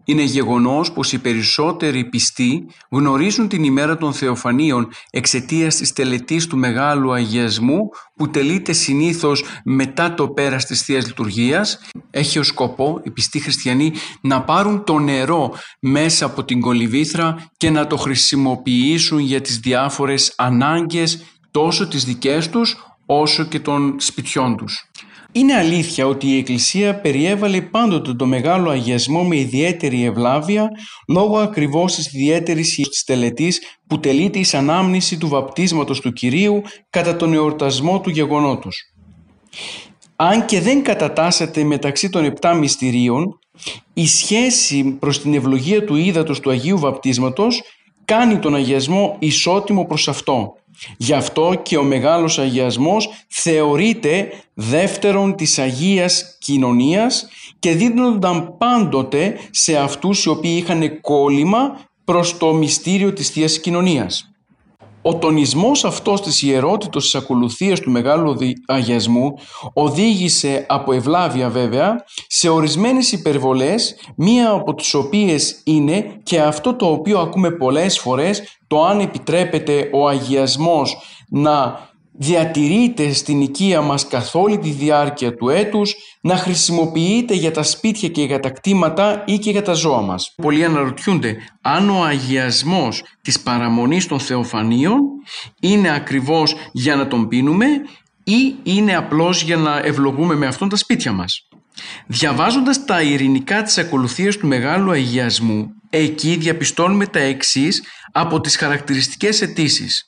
Είναι γεγονός πως οι περισσότεροι πιστοί γνωρίζουν την ημέρα των Θεοφανίων εξαιτίας της τελετής του Μεγάλου Αγιασμού που τελείται συνήθως μετά το πέρας της Θείας Λειτουργίας. Έχει ως σκοπό οι πιστοί χριστιανοί να πάρουν το νερό μέσα από την κολυβήθρα και να το χρησιμοποιήσουν για τις διάφορες ανάγκες τόσο τις δικές τους όσο και των σπιτιών τους. Είναι αλήθεια ότι η Εκκλησία περιέβαλε πάντοτε το μεγάλο αγιασμό με ιδιαίτερη ευλάβεια λόγω ακριβώς της ιδιαίτερης της τελετής που τελείται εις ανάμνηση του βαπτίσματος του Κυρίου κατά τον εορτασμό του γεγονότος. Αν και δεν κατατάσσεται μεταξύ των επτά μυστηρίων, η σχέση προς την ευλογία του ύδατος του Αγίου Βαπτίσματος κάνει τον αγιασμό ισότιμο προς αυτό Γι' αυτό και ο Μεγάλος Αγιασμός θεωρείται δεύτερον της Αγίας Κοινωνίας και δίνονταν πάντοτε σε αυτούς οι οποίοι είχαν κόλλημα προς το μυστήριο της Θείας Κοινωνίας. Ο τονισμός αυτός της ιερότητος της ακολουθίας του Μεγάλου Αγιασμού οδήγησε από ευλάβεια βέβαια σε ορισμένες υπερβολές μία από τις οποίες είναι και αυτό το οποίο ακούμε πολλές φορές το αν επιτρέπεται ο αγιασμός να διατηρείται στην οικία μας καθ' όλη τη διάρκεια του έτους, να χρησιμοποιείται για τα σπίτια και για τα κτήματα ή και για τα ζώα μας. Πολλοί αναρωτιούνται αν ο αγιασμός της παραμονής των θεοφανίων είναι ακριβώς για να τον πίνουμε ή είναι απλώς για να ευλογούμε με αυτόν τα σπίτια μας. Διαβάζοντας τα ειρηνικά της ακολουθίας του Μεγάλου Αγιασμού, εκεί διαπιστώνουμε τα εξής από τις χαρακτηριστικές αιτήσεις.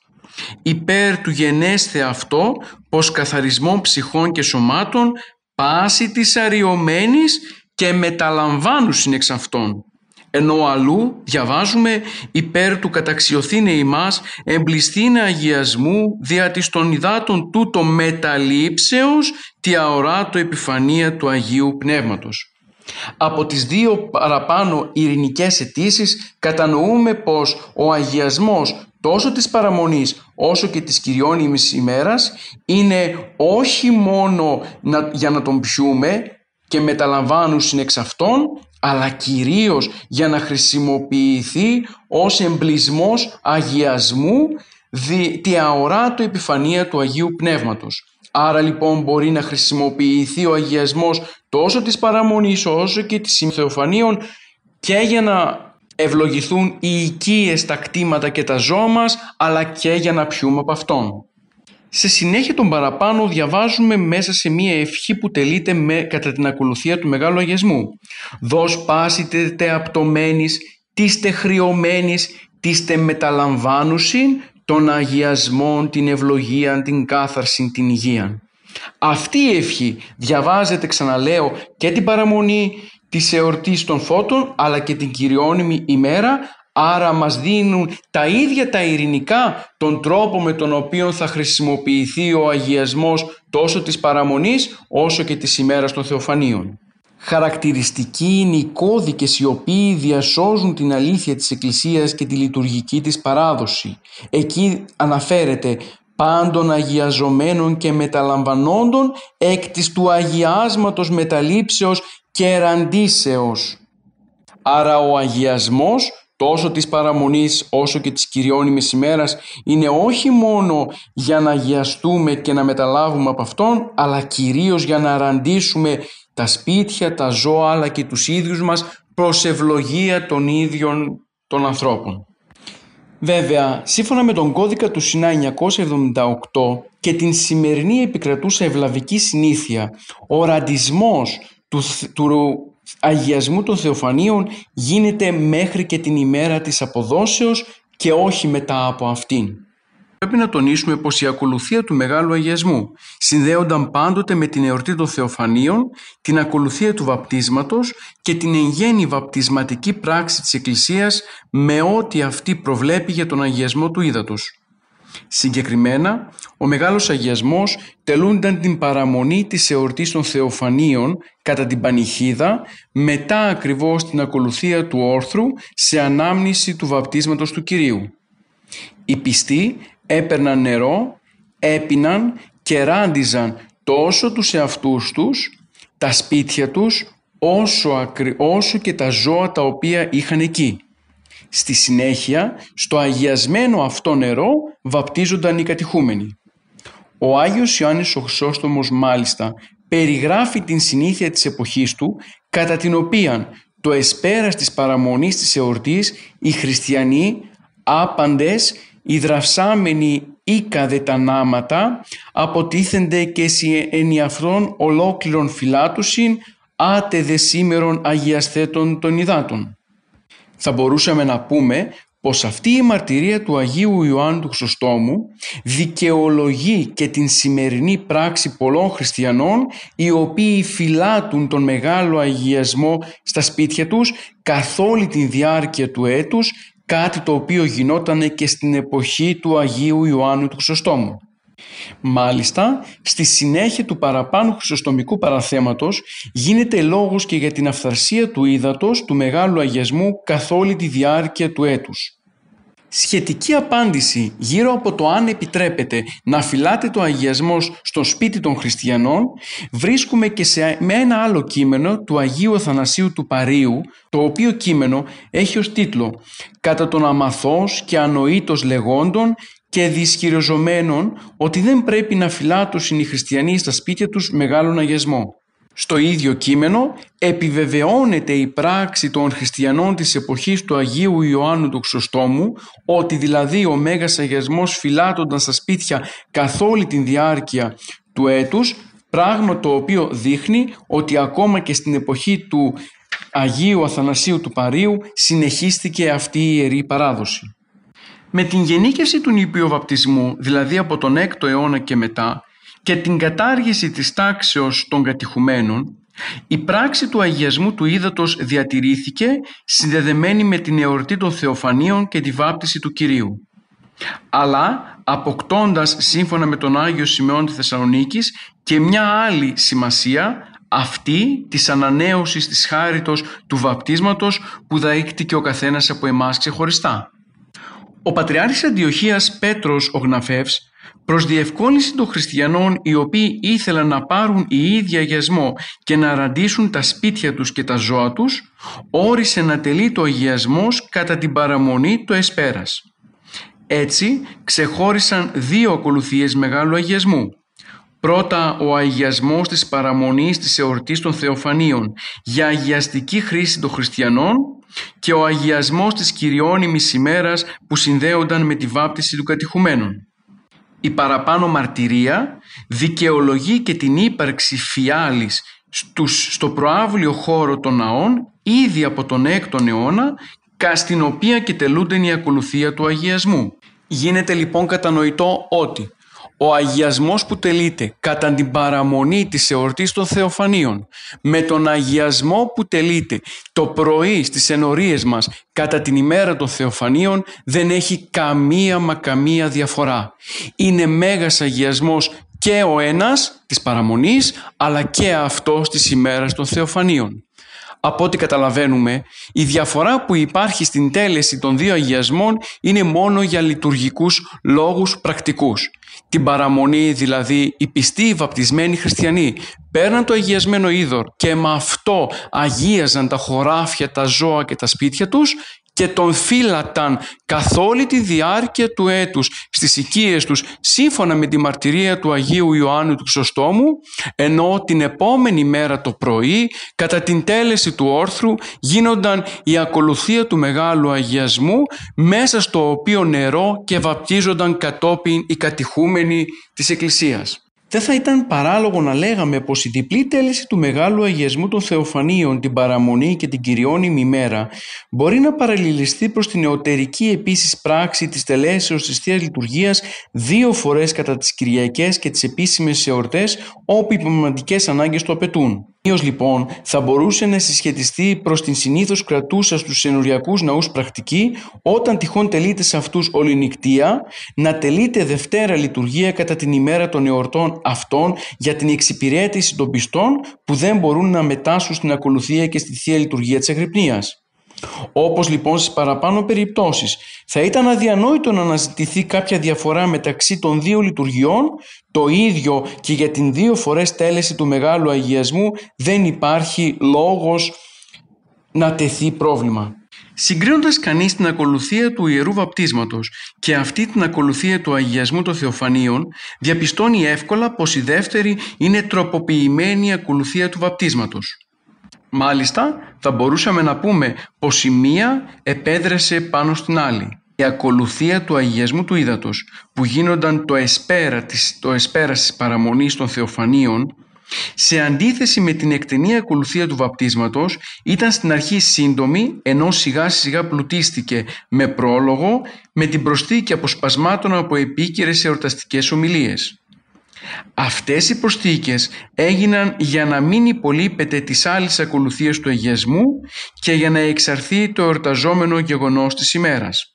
Υπέρ του γενέσθε αυτό, πως καθαρισμό ψυχών και σωμάτων, πάση της αριωμένης και μεταλαμβάνουν εξ αυτών. Ενώ αλλού διαβάζουμε υπέρ του καταξιωθήνε ημάς εμπληστήνε αγιασμού δια της των υδάτων τούτο μεταλήψεως τη αοράτο επιφανία του Αγίου Πνεύματος. Από τις δύο παραπάνω ειρηνικές αιτήσεις κατανοούμε πως ο αγιασμός τόσο της παραμονής όσο και της κυριώνυμης ημέρας είναι όχι μόνο για να τον πιούμε και μεταλαμβάνουν εξ αυτών αλλά κυρίως για να χρησιμοποιηθεί ως εμπλισμός αγιασμού δι, τη αοράτο επιφανία του Αγίου Πνεύματος. Άρα λοιπόν μπορεί να χρησιμοποιηθεί ο αγιασμός τόσο της παραμονής όσο και της Θεοφανίων και για να ευλογηθούν οι οικίες, τα κτήματα και τα ζώα μας αλλά και για να πιούμε από αυτόν. Σε συνέχεια των παραπάνω διαβάζουμε μέσα σε μία ευχή που τελείται με, κατά την ακολουθία του Μεγάλου Αγιασμού. «Δώσ' πάση τε απτωμένης, τίστε χρειωμένης, τίστε μεταλαμβάνουσιν των αγιασμών, την ευλογία, την κάθαρση, την υγεία». Αυτή η ευχή διαβάζεται ξαναλέω και την παραμονή της εορτής των φώτων αλλά και την κυριώνυμη ημέρα άρα μας δίνουν τα ίδια τα ειρηνικά τον τρόπο με τον οποίο θα χρησιμοποιηθεί ο αγιασμός τόσο της παραμονής όσο και της ημέρας των Θεοφανίων. Χαρακτηριστικοί είναι οι κώδικες οι οποίοι διασώζουν την αλήθεια της Εκκλησίας και τη λειτουργική της παράδοση. Εκεί αναφέρεται πάντων αγιαζομένων και μεταλαμβανόντων εκ της του αγιάσματος μεταλήψεως και εραντήσεως. Άρα ο αγιασμός τόσο της παραμονής όσο και της κυριώνυμης ημέρας είναι όχι μόνο για να αγιαστούμε και να μεταλάβουμε από Αυτόν αλλά κυρίως για να αραντήσουμε τα σπίτια, τα ζώα αλλά και τους ίδιους μας προς ευλογία των ίδιων των ανθρώπων. Βέβαια, σύμφωνα με τον κώδικα του ΣΥΝΑ 978 και την σημερινή επικρατούσα ευλαβική συνήθεια, ο ραντισμός του, του αγιασμού των Θεοφανίων γίνεται μέχρι και την ημέρα της αποδόσεως και όχι μετά από αυτήν. Πρέπει να τονίσουμε πως η ακολουθία του Μεγάλου Αγιασμού συνδέονταν πάντοτε με την εορτή των Θεοφανίων, την ακολουθία του βαπτίσματος και την εγγένη βαπτισματική πράξη της Εκκλησίας με ό,τι αυτή προβλέπει για τον αγιασμό του ύδατος. Συγκεκριμένα, ο Μεγάλος Αγιασμός τελούνταν την παραμονή της εορτής των Θεοφανίων κατά την Πανιχίδα μετά ακριβώς την ακολουθία του όρθρου σε ανάμνηση του βαπτίσματος του Κυρίου. Οι πιστοί έπαιρναν νερό, έπιναν και ράντιζαν τόσο τους εαυτούς τους, τα σπίτια τους, όσο, όσο και τα ζώα τα οποία είχαν εκεί. Στη συνέχεια, στο αγιασμένο αυτό νερό βαπτίζονταν οι κατηχούμενοι. Ο Άγιος Ιωάννης ο Χρυσόστομος μάλιστα περιγράφει την συνήθεια της εποχής του κατά την οποία το εσπέρας της παραμονής της εορτής οι χριστιανοί άπαντες οι δραυσάμενοι ή καδετανάματα αποτίθενται και σε ενιαφρών ολόκληρων φυλάτουσιν άτε δε σήμερον αγιασθέτων των υδάτων. Θα μπορούσαμε να πούμε πως αυτή η μαρτυρία του Αγίου Ιωάννου του Χρυσοστόμου δικαιολογεί και την σημερινή πράξη πολλών χριστιανών οι οποίοι φυλάτουν τον μεγάλο αγιασμό στα σπίτια τους καθ' όλη τη διάρκεια του έτους κάτι το οποίο γινόταν και στην εποχή του Αγίου Ιωάννου του Χρυσοστόμου. Μάλιστα, στη συνέχεια του παραπάνω χρυσοστομικού παραθέματος γίνεται λόγος και για την αυθαρσία του ύδατος του Μεγάλου Αγιασμού καθ' όλη τη διάρκεια του έτους. Σχετική απάντηση γύρω από το αν επιτρέπεται να φυλάται το αγιασμός στο σπίτι των χριστιανών βρίσκουμε και σε, με ένα άλλο κείμενο του Αγίου Αθανασίου του Παρίου το οποίο κείμενο έχει ως τίτλο «Κατά τον αμαθός και ανοήτος λεγόντων και δυσχυριζομένων ότι δεν πρέπει να φυλάτωσουν οι χριστιανοί στα σπίτια τους μεγάλον αγιασμό». Στο ίδιο κείμενο επιβεβαιώνεται η πράξη των χριστιανών της εποχής του Αγίου Ιωάννου του Χρυσοστόμου ότι δηλαδή ο Μέγας Αγιασμός φυλάτονταν στα σπίτια καθ' όλη τη διάρκεια του έτους πράγμα το οποίο δείχνει ότι ακόμα και στην εποχή του Αγίου Αθανασίου του Παρίου συνεχίστηκε αυτή η ιερή παράδοση. Με την γενίκευση του νηπιοβαπτισμού, δηλαδή από τον 6ο αιώνα και μετά, και την κατάργηση της τάξεως των κατηχουμένων, η πράξη του αγιασμού του ύδατος διατηρήθηκε συνδεδεμένη με την εορτή των Θεοφανίων και τη βάπτιση του Κυρίου. Αλλά αποκτώντας σύμφωνα με τον Άγιο Σημεών της Θεσσαλονίκης και μια άλλη σημασία αυτή της ανανέωσης της χάριτος του βαπτίσματος που και ο καθένας από εμάς ξεχωριστά. Ο Πατριάρχης Αντιοχίας Πέτρος ο Γναφεύς προς διευκόλυνση των χριστιανών οι οποίοι ήθελαν να πάρουν οι ίδιοι αγιασμό και να ραντίσουν τα σπίτια τους και τα ζώα τους, όρισε να τελεί το αγιασμός κατά την παραμονή του εσπέρας. Έτσι ξεχώρισαν δύο ακολουθίες μεγάλου αγιασμού. Πρώτα ο αγιασμός της παραμονής της εορτής των Θεοφανίων για αγιαστική χρήση των χριστιανών και ο αγιασμός της κυριώνυμης ημέρας που συνδέονταν με τη βάπτιση του κατηχουμένων. Η παραπάνω μαρτυρία δικαιολογεί και την ύπαρξη φιάλης στους, στο προάβλιο χώρο των ναών ήδη από τον 6ο αιώνα στην οποία και τελούνται η ακολουθία του αγιασμού. Γίνεται λοιπόν κατανοητό ότι ο αγιασμός που τελείται κατά την παραμονή της εορτής των Θεοφανίων με τον αγιασμό που τελείται το πρωί στις ενορίες μας κατά την ημέρα των Θεοφανίων δεν έχει καμία μα καμία διαφορά. Είναι μέγας αγιασμός και ο ένας της παραμονής αλλά και αυτός της ημέρας των Θεοφανίων. Από ό,τι καταλαβαίνουμε, η διαφορά που υπάρχει στην τέλεση των δύο αγιασμών είναι μόνο για λειτουργικούς λόγους πρακτικούς την παραμονή δηλαδή οι πιστοί οι βαπτισμένοι χριστιανοί παίρναν το αγιασμένο είδωρ και με αυτό αγίαζαν τα χωράφια, τα ζώα και τα σπίτια τους και τον φύλαταν καθ' όλη τη διάρκεια του έτους στις οικίες τους σύμφωνα με τη μαρτυρία του Αγίου Ιωάννου του Χρυσοστόμου ενώ την επόμενη μέρα το πρωί κατά την τέλεση του όρθρου γίνονταν η ακολουθία του Μεγάλου Αγιασμού μέσα στο οποίο νερό και βαπτίζονταν κατόπιν οι κατηχούμενοι της Εκκλησίας. Δεν θα ήταν παράλογο να λέγαμε πως η διπλή τέλεση του Μεγάλου Αγιασμού των Θεοφανίων, την παραμονή και την κυριώνυμη μέρα μπορεί να παραλληλιστεί προς την νεωτερική επίσης πράξη της τελέσεως της Θείας Λειτουργίας δύο φορές κατά τις Κυριακές και τις επίσημες εορτές όπου οι πνευματικές ανάγκες το απαιτούν. Ίως λοιπόν θα μπορούσε να συσχετιστεί προς την συνήθως κρατούσα στους ενοριακούς ναούς πρακτική όταν τυχόν τελείται σε αυτούς ολινικτία να τελείται Δευτέρα λειτουργία κατά την ημέρα των εορτών αυτών για την εξυπηρέτηση των πιστών που δεν μπορούν να μετάσουν στην ακολουθία και στη Θεία Λειτουργία της Αγρυπνίας. Όπως λοιπόν στις παραπάνω περιπτώσεις θα ήταν αδιανόητο να αναζητηθεί κάποια διαφορά μεταξύ των δύο λειτουργιών, το ίδιο και για την δύο φορές τέλεση του Μεγάλου Αγιασμού δεν υπάρχει λόγος να τεθεί πρόβλημα. Συγκρίνοντας κανείς την ακολουθία του Ιερού Βαπτίσματος και αυτή την ακολουθία του Αγιασμού των Θεοφανίων, διαπιστώνει εύκολα πως η δεύτερη είναι τροποποιημένη ακολουθία του Βαπτίσματος. Μάλιστα, θα μπορούσαμε να πούμε πως η μία επέδρασε πάνω στην άλλη. Η ακολουθία του αγιασμού του ύδατος που γίνονταν το εσπέρα της, το εσπέρα της παραμονής των Θεοφανίων σε αντίθεση με την εκτενή ακολουθία του βαπτίσματος ήταν στην αρχή σύντομη ενώ σιγά σιγά πλουτίστηκε με πρόλογο με την προσθήκη αποσπασμάτων από επίκαιρες εορταστικές ομιλίες. Αυτές οι προσθήκες έγιναν για να μην υπολείπεται της άλλης ακολουθίας του αγιασμού και για να εξαρθεί το εορταζόμενο γεγονός της ημέρας.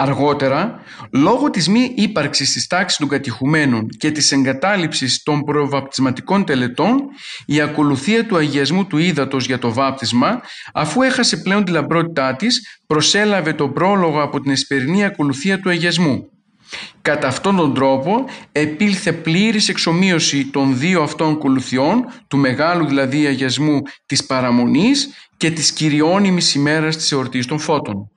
Αργότερα, λόγω της μη ύπαρξης της τάξης των κατηχουμένων και της εγκατάλειψης των προβαπτισματικών τελετών, η ακολουθία του αγιασμού του ύδατος για το βάπτισμα, αφού έχασε πλέον τη λαμπρότητά της, προσέλαβε τον πρόλογο από την εσπερινή ακολουθία του αγιασμού. Κατά αυτόν τον τρόπο επήλθε πλήρης εξομοίωση των δύο αυτών ακολουθιών, του μεγάλου δηλαδή αγιασμού της παραμονής και της κυριώνυμης ημέρας της εορτής των φώτων.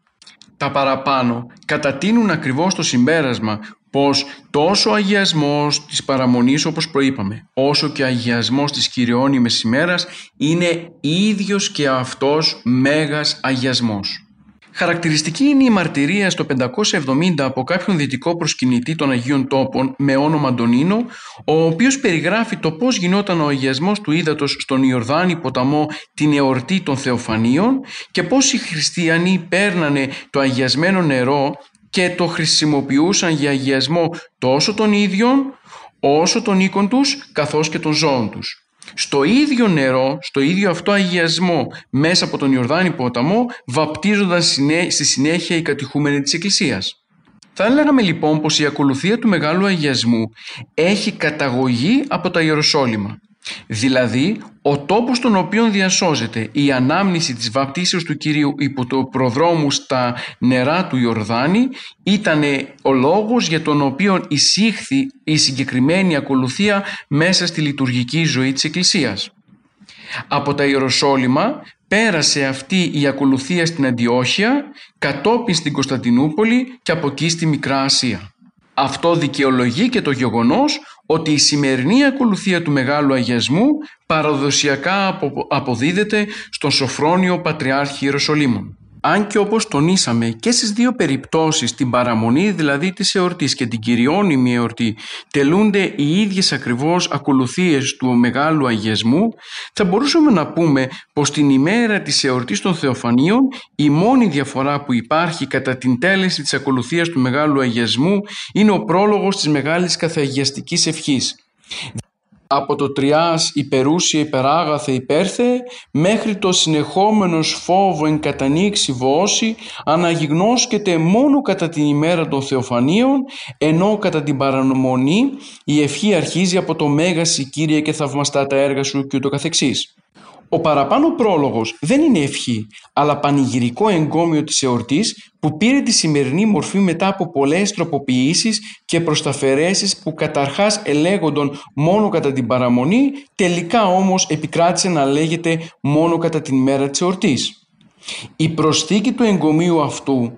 Τα παραπάνω κατατείνουν ακριβώς το συμπέρασμα πως τόσο ο αγιασμός της παραμονής όπως προείπαμε όσο και ο αγιασμός της κυριώνυμης ημέρας είναι ίδιος και αυτός μέγας αγιασμός. Χαρακτηριστική είναι η μαρτυρία στο 570 από κάποιον δυτικό προσκυνητή των Αγίων Τόπων με όνομα Αντωνίνο, ο οποίος περιγράφει το πώς γινόταν ο αγιασμός του ύδατος στον Ιορδάνη ποταμό την εορτή των Θεοφανίων και πώς οι χριστιανοί παίρνανε το αγιασμένο νερό και το χρησιμοποιούσαν για αγιασμό τόσο των ίδιων όσο των οίκων τους καθώς και των ζώων τους στο ίδιο νερό, στο ίδιο αυτό αγιασμό μέσα από τον Ιορδάνη ποταμό βαπτίζονταν στη συνέχεια οι κατηχούμενοι της Εκκλησίας. Θα έλεγαμε λοιπόν πως η ακολουθία του Μεγάλου Αγιασμού έχει καταγωγή από τα Ιεροσόλυμα. Δηλαδή, ο τόπος στον οποίο διασώζεται η ανάμνηση της βαπτίσεως του Κυρίου υπό το προδρόμου στα νερά του Ιορδάνη ήταν ο λόγος για τον οποίο εισήχθη η συγκεκριμένη ακολουθία μέσα στη λειτουργική ζωή της Εκκλησίας. Από τα Ιεροσόλυμα πέρασε αυτή η ακολουθία στην Αντιόχεια, κατόπιν στην Κωνσταντινούπολη και από εκεί στη Μικρά Ασία. Αυτό δικαιολογεί και το γεγονός ότι η σημερινή ακολουθία του Μεγάλου Αγιασμού παραδοσιακά αποδίδεται στον Σοφρόνιο Πατριάρχη Ιεροσολύμων. Αν και όπως τονίσαμε και στις δύο περιπτώσεις την παραμονή δηλαδή της εορτής και την κυριώνυμη εορτή τελούνται οι ίδιες ακριβώς ακολουθίες του Μεγάλου Αγιασμού θα μπορούσαμε να πούμε πως την ημέρα της εορτής των Θεοφανίων η μόνη διαφορά που υπάρχει κατά την τέλεση της ακολουθίας του Μεγάλου Αγιασμού είναι ο πρόλογος της Μεγάλης Καθαγιαστικής Ευχής από το τριάς υπερούσια υπεράγαθε υπέρθε μέχρι το συνεχόμενος φόβο εν κατανοίξει βόση αναγυγνώσκεται μόνο κατά την ημέρα των Θεοφανίων ενώ κατά την παρανομονή η ευχή αρχίζει από το «Μέγαση Κύριε και θαυμαστά τα έργα σου» και ούτω καθεξής. Ο παραπάνω πρόλογος δεν είναι ευχή, αλλά πανηγυρικό εγκόμιο της εορτής που πήρε τη σημερινή μορφή μετά από πολλές τροποποιήσεις και προσταφαιρέσεις που καταρχάς ελέγονταν μόνο κατά την παραμονή, τελικά όμως επικράτησε να λέγεται μόνο κατά την μέρα της εορτής. Η προσθήκη του εγκομείου αυτού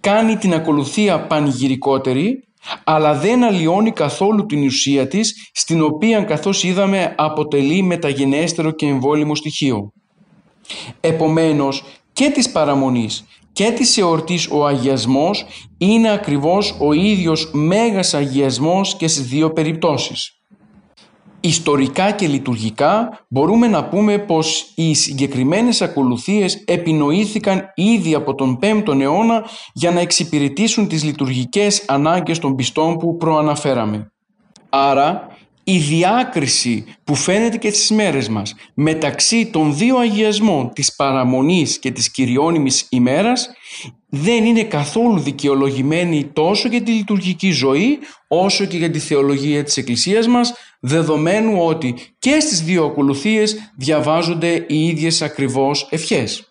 κάνει την ακολουθία πανηγυρικότερη αλλά δεν αλλοιώνει καθόλου την ουσία της, στην οποία καθώς είδαμε αποτελεί μεταγενέστερο και εμβόλυμο στοιχείο. Επομένως και της παραμονής και της εορτής ο αγιασμός είναι ακριβώς ο ίδιος μέγας αγιασμός και στις δύο περιπτώσεις. Ιστορικά και λειτουργικά μπορούμε να πούμε πως οι συγκεκριμένες ακολουθίες επινοήθηκαν ήδη από τον 5ο αιώνα για να εξυπηρετήσουν τις λειτουργικές ανάγκες των πιστών που προαναφέραμε. Άρα η διάκριση που φαίνεται και στις μέρες μας μεταξύ των δύο αγιασμών της παραμονής και της κυριώνυμης ημέρας δεν είναι καθόλου δικαιολογημένη τόσο για τη λειτουργική ζωή όσο και για τη θεολογία της Εκκλησίας μας δεδομένου ότι και στις δύο ακολουθίες διαβάζονται οι ίδιες ακριβώς ευχές.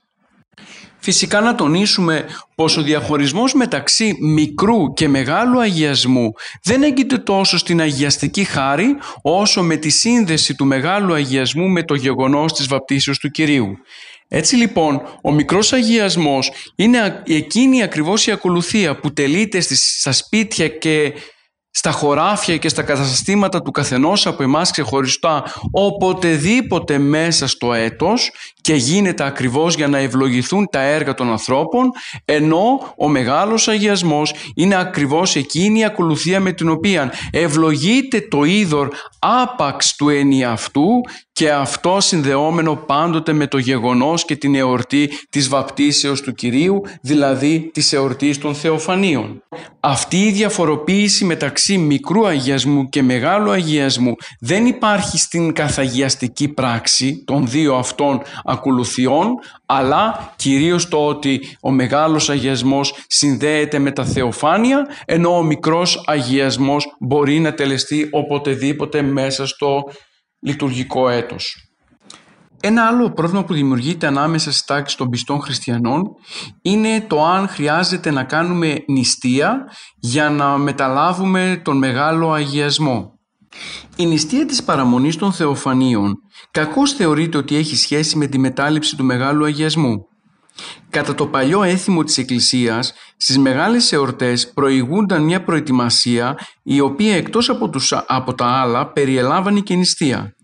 Φυσικά να τονίσουμε πως ο διαχωρισμός μεταξύ μικρού και μεγάλου αγιασμού δεν έγκυται τόσο στην αγιαστική χάρη όσο με τη σύνδεση του μεγάλου αγιασμού με το γεγονός της βαπτίσεως του Κυρίου. Έτσι λοιπόν, ο μικρός αγιασμός είναι εκείνη ακριβώς η ακολουθία που τελείται στα σπίτια και στα χωράφια και στα καταστήματα του καθενός από εμάς ξεχωριστά οποτεδήποτε μέσα στο έτος και γίνεται ακριβώς για να ευλογηθούν τα έργα των ανθρώπων ενώ ο μεγάλος αγιασμός είναι ακριβώς εκείνη η ακολουθία με την οποία ευλογείται το είδωρ άπαξ του ενιαυτού και αυτό συνδεόμενο πάντοτε με το γεγονός και την εορτή της βαπτίσεως του Κυρίου, δηλαδή της εορτής των Θεοφανίων. Αυτή η διαφοροποίηση μεταξύ μικρού αγιασμού και μεγάλου αγιασμού δεν υπάρχει στην καθαγιαστική πράξη των δύο αυτών ακολουθιών, αλλά κυρίως το ότι ο μεγάλος αγιασμός συνδέεται με τα Θεοφάνεια, ενώ ο μικρός αγιασμός μπορεί να τελεστεί οποτεδήποτε μέσα στο λειτουργικό έτος. Ένα άλλο πρόβλημα που δημιουργείται ανάμεσα στις τάξεις των πιστών χριστιανών είναι το αν χρειάζεται να κάνουμε νηστεία για να μεταλάβουμε τον μεγάλο αγιασμό. Η νηστεία της παραμονής των θεοφανίων κακώς θεωρείται ότι έχει σχέση με τη μετάληψη του μεγάλου αγιασμού. Κατά το παλιό έθιμο της Εκκλησίας, στις μεγάλες εορτές προηγούνταν μια προετοιμασία η οποία εκτός από, τους, από τα άλλα περιελάβανε και νηστεία.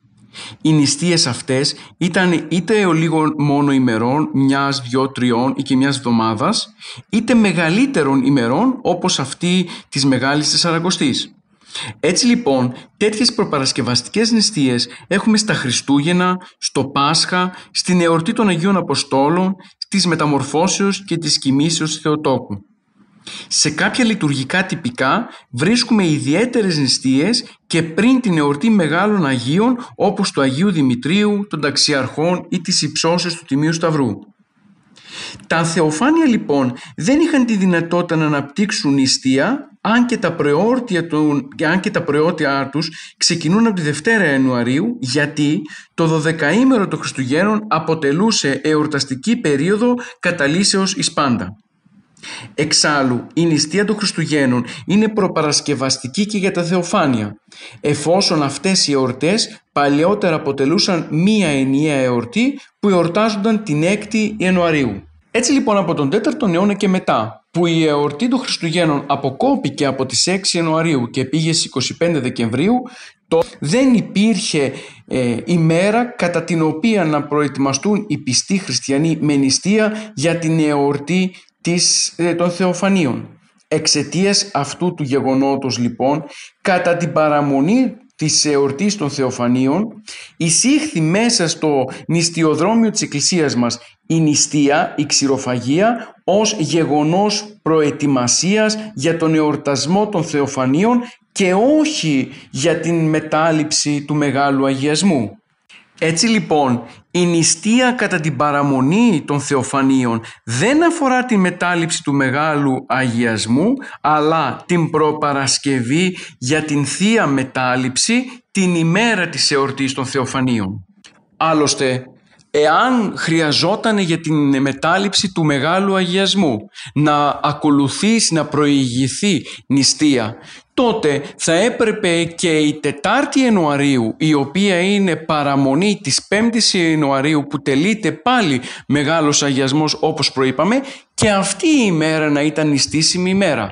Οι νηστείες αυτές ήταν είτε ο λίγο μόνο ημερών, μιας, δυο, τριών ή και μιας εβδομάδας, είτε μεγαλύτερων ημερών όπως αυτή της Μεγάλης Τεσσαρακοστής. Έτσι λοιπόν, τέτοιες προπαρασκευαστικές νηστείες έχουμε στα Χριστούγεννα, στο Πάσχα, στην εορτή των Αγίων Αποστόλων, της μεταμορφώσεως και της κοιμήσεως Θεοτόκου. Σε κάποια λειτουργικά τυπικά βρίσκουμε ιδιαίτερες νηστείες και πριν την εορτή μεγάλων Αγίων όπως του Αγίου Δημητρίου, των Ταξιαρχών ή της υψώσεως του Τιμίου Σταυρού. Τα θεοφάνεια λοιπόν δεν είχαν τη δυνατότητα να αναπτύξουν νηστεία αν και τα προόρτια, του, αν και τα προόρτια τους ξεκινούν από τη Δευτέρα Ιανουαρίου γιατί το 12ήμερο των Χριστουγέννων αποτελούσε εορταστική περίοδο καταλύσεως εις πάντα. Εξάλλου, η νηστεία των Χριστουγέννων είναι προπαρασκευαστική και για τα θεοφάνεια, εφόσον αυτές οι εορτές παλαιότερα αποτελούσαν μία ενιαία εορτή που εορτάζονταν την 6η Ιανουαρίου. Έτσι λοιπόν από τον 4ο αιώνα και μετά που η εορτή των Χριστουγέννων αποκόπηκε από τις 6 Ιανουαρίου και πήγε στις 25 Δεκεμβρίου το δεν υπήρχε ε, ημέρα κατά την οποία να προετοιμαστούν οι πιστοί χριστιανοί με νηστεία για την εορτή της, ε, των Θεοφανίων. Εξαιτίας αυτού του γεγονότος λοιπόν κατά την παραμονή της εορτής των Θεοφανίων εισήχθη μέσα στο νηστιοδρόμιο της Εκκλησίας μας η νηστεία, η ξηροφαγία ως γεγονός προετοιμασίας για τον εορτασμό των Θεοφανίων και όχι για την μετάληψη του Μεγάλου Αγιασμού. Έτσι λοιπόν η νηστεία κατά την παραμονή των Θεοφανίων δεν αφορά τη μετάληψη του Μεγάλου Αγιασμού αλλά την προπαρασκευή για την Θεία Μετάληψη την ημέρα της εορτής των Θεοφανίων. Άλλωστε εάν χρειαζόταν για την μετάληψη του Μεγάλου Αγιασμού να ακολουθήσει, να προηγηθεί νηστεία, τότε θα έπρεπε και η Τετάρτη Ιανουαρίου, η οποία είναι παραμονή της 5ης Ιανουαρίου που τελείται πάλι Μεγάλος Αγιασμός όπως προείπαμε, και αυτή η ημέρα να ήταν νηστήσιμη ημέρα.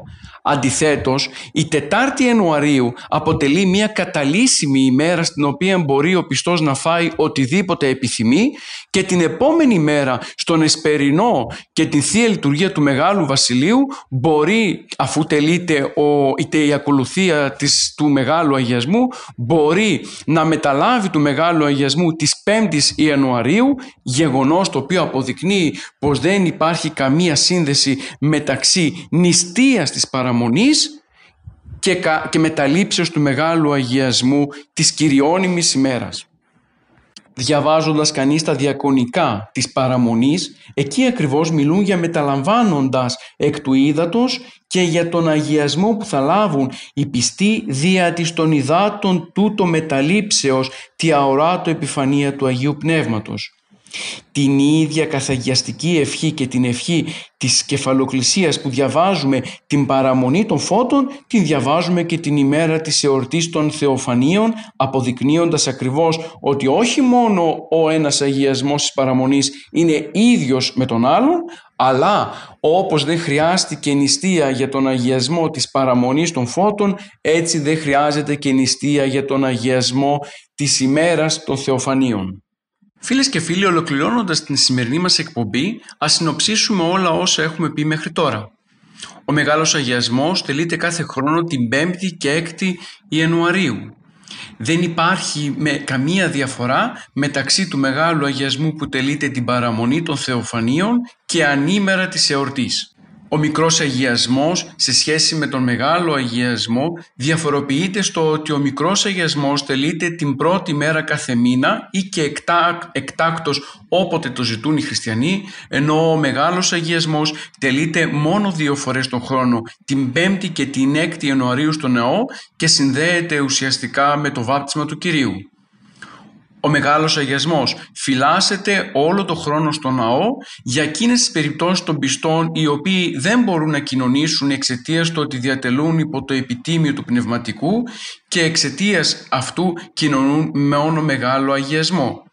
Αντιθέτως, η Τετάρτη Ιανουαρίου αποτελεί μια καταλύσιμη ημέρα στην οποία μπορεί ο πιστός να φάει οτιδήποτε επιθυμεί και την επόμενη μέρα στον Εσπερινό και την Θεία Λειτουργία του Μεγάλου Βασιλείου μπορεί, αφού τελείται ο, η ακολουθία της, του Μεγάλου Αγιασμού, μπορεί να μεταλάβει του Μεγάλου Αγιασμού της 5ης Ιανουαρίου, γεγονός το οποίο αποδεικνύει πως δεν υπάρχει καμία σύνδεση μεταξύ νηστείας της παραμονής και, και μεταλήψεως του Μεγάλου Αγιασμού της Κυριώνυμης ημέρας. Διαβάζοντας κανείς τα διακονικά της παραμονής, εκεί ακριβώς μιλούν για μεταλαμβάνοντας εκ του ύδατος και για τον αγιασμό που θα λάβουν οι πιστοί δια της των υδάτων τούτο μεταλήψεως τη αοράτο επιφανία του Αγίου Πνεύματος. Την ίδια καθαγιαστική ευχή και την ευχή της κεφαλοκλησίας που διαβάζουμε την παραμονή των φώτων, την διαβάζουμε και την ημέρα της εορτής των Θεοφανίων, αποδεικνύοντας ακριβώς ότι όχι μόνο ο ένας αγιασμός της παραμονής είναι ίδιος με τον άλλον, αλλά όπως δεν χρειάστηκε νηστεία για τον αγιασμό της παραμονής των φώτων, έτσι δεν χρειάζεται και νηστεία για τον αγιασμό της ημέρας των Θεοφανίων. Φίλες και φίλοι, ολοκληρώνοντας την σημερινή μας εκπομπή, ας συνοψίσουμε όλα όσα έχουμε πει μέχρι τώρα. Ο Μεγάλος Αγιασμός τελείται κάθε χρόνο την 5η και 6η Ιανουαρίου. Δεν υπάρχει με καμία διαφορά μεταξύ του Μεγάλου Αγιασμού που τελείται την παραμονή των Θεοφανίων και ανήμερα της εορτής. Ο μικρός αγιασμός σε σχέση με τον μεγάλο αγιασμό διαφοροποιείται στο ότι ο μικρός αγιασμός τελείται την πρώτη μέρα κάθε μήνα ή και εκτά, εκτάκτος όποτε το ζητούν οι χριστιανοί, ενώ ο μεγάλος αγιασμός τελείται μόνο δύο φορές τον χρόνο, την 5η και την 6η Ιανουαρίου στο νεό και συνδέεται ουσιαστικά με το βάπτισμα του Κυρίου. Ο Μεγάλος Αγιασμός φυλάσσεται όλο το χρόνο στο ναό για εκείνες τις περιπτώσεις των πιστών οι οποίοι δεν μπορούν να κοινωνήσουν εξαιτίας του ότι διατελούν υπό το επιτίμιο του πνευματικού και εξαιτίας αυτού κοινωνούν με όνο Μεγάλο Αγιασμό.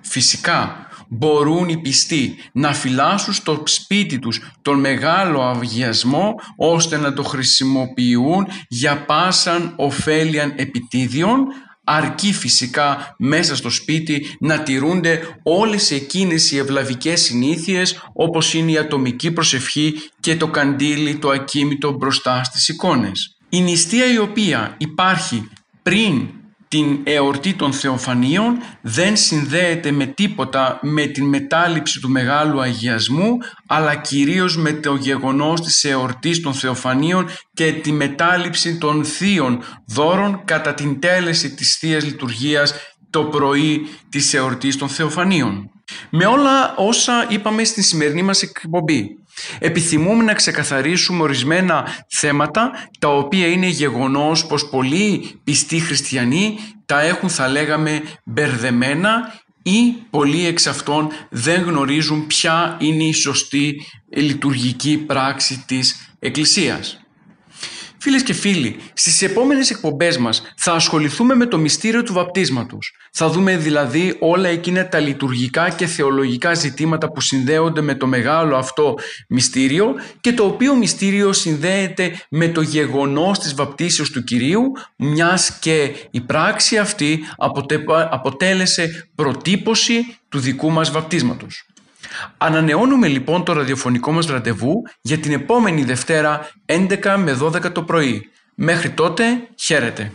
Φυσικά μπορούν οι πιστοί να φυλάσσουν στο σπίτι τους τον Μεγάλο Αγιασμό ώστε να το χρησιμοποιούν για πάσαν ωφέλιαν επιτίδιον αρκεί φυσικά μέσα στο σπίτι να τηρούνται όλες εκείνες οι ευλαβικές συνήθειες όπως είναι η ατομική προσευχή και το καντήλι το ακίμητο μπροστά στις εικόνες. Η νηστεία η οποία υπάρχει πριν την εορτή των Θεοφανίων δεν συνδέεται με τίποτα με την μετάληψη του Μεγάλου Αγιασμού αλλά κυρίως με το γεγονός της εορτής των Θεοφανίων και τη μετάληψη των θείων δώρων κατά την τέλεση της Θείας Λειτουργίας το πρωί της εορτής των Θεοφανίων. Με όλα όσα είπαμε στη σημερινή μας εκπομπή Επιθυμούμε να ξεκαθαρίσουμε ορισμένα θέματα τα οποία είναι γεγονός πως πολλοί πιστοί χριστιανοί τα έχουν θα λέγαμε μπερδεμένα ή πολλοί εξ αυτών δεν γνωρίζουν ποια είναι η σωστή λειτουργική πράξη της Εκκλησίας. Φίλες και φίλοι, στις επόμενες εκπομπές μας θα ασχοληθούμε με το μυστήριο του βαπτίσματος. Θα δούμε δηλαδή όλα εκείνα τα λειτουργικά και θεολογικά ζητήματα που συνδέονται με το μεγάλο αυτό μυστήριο και το οποίο μυστήριο συνδέεται με το γεγονός της βαπτίσεως του Κυρίου μιας και η πράξη αυτή αποτέλεσε προτύπωση του δικού μας βαπτίσματος. Ανανεώνουμε λοιπόν το ραδιοφωνικό μας ραντεβού για την επόμενη Δευτέρα 11 με 12 το πρωί. Μέχρι τότε χαίρετε.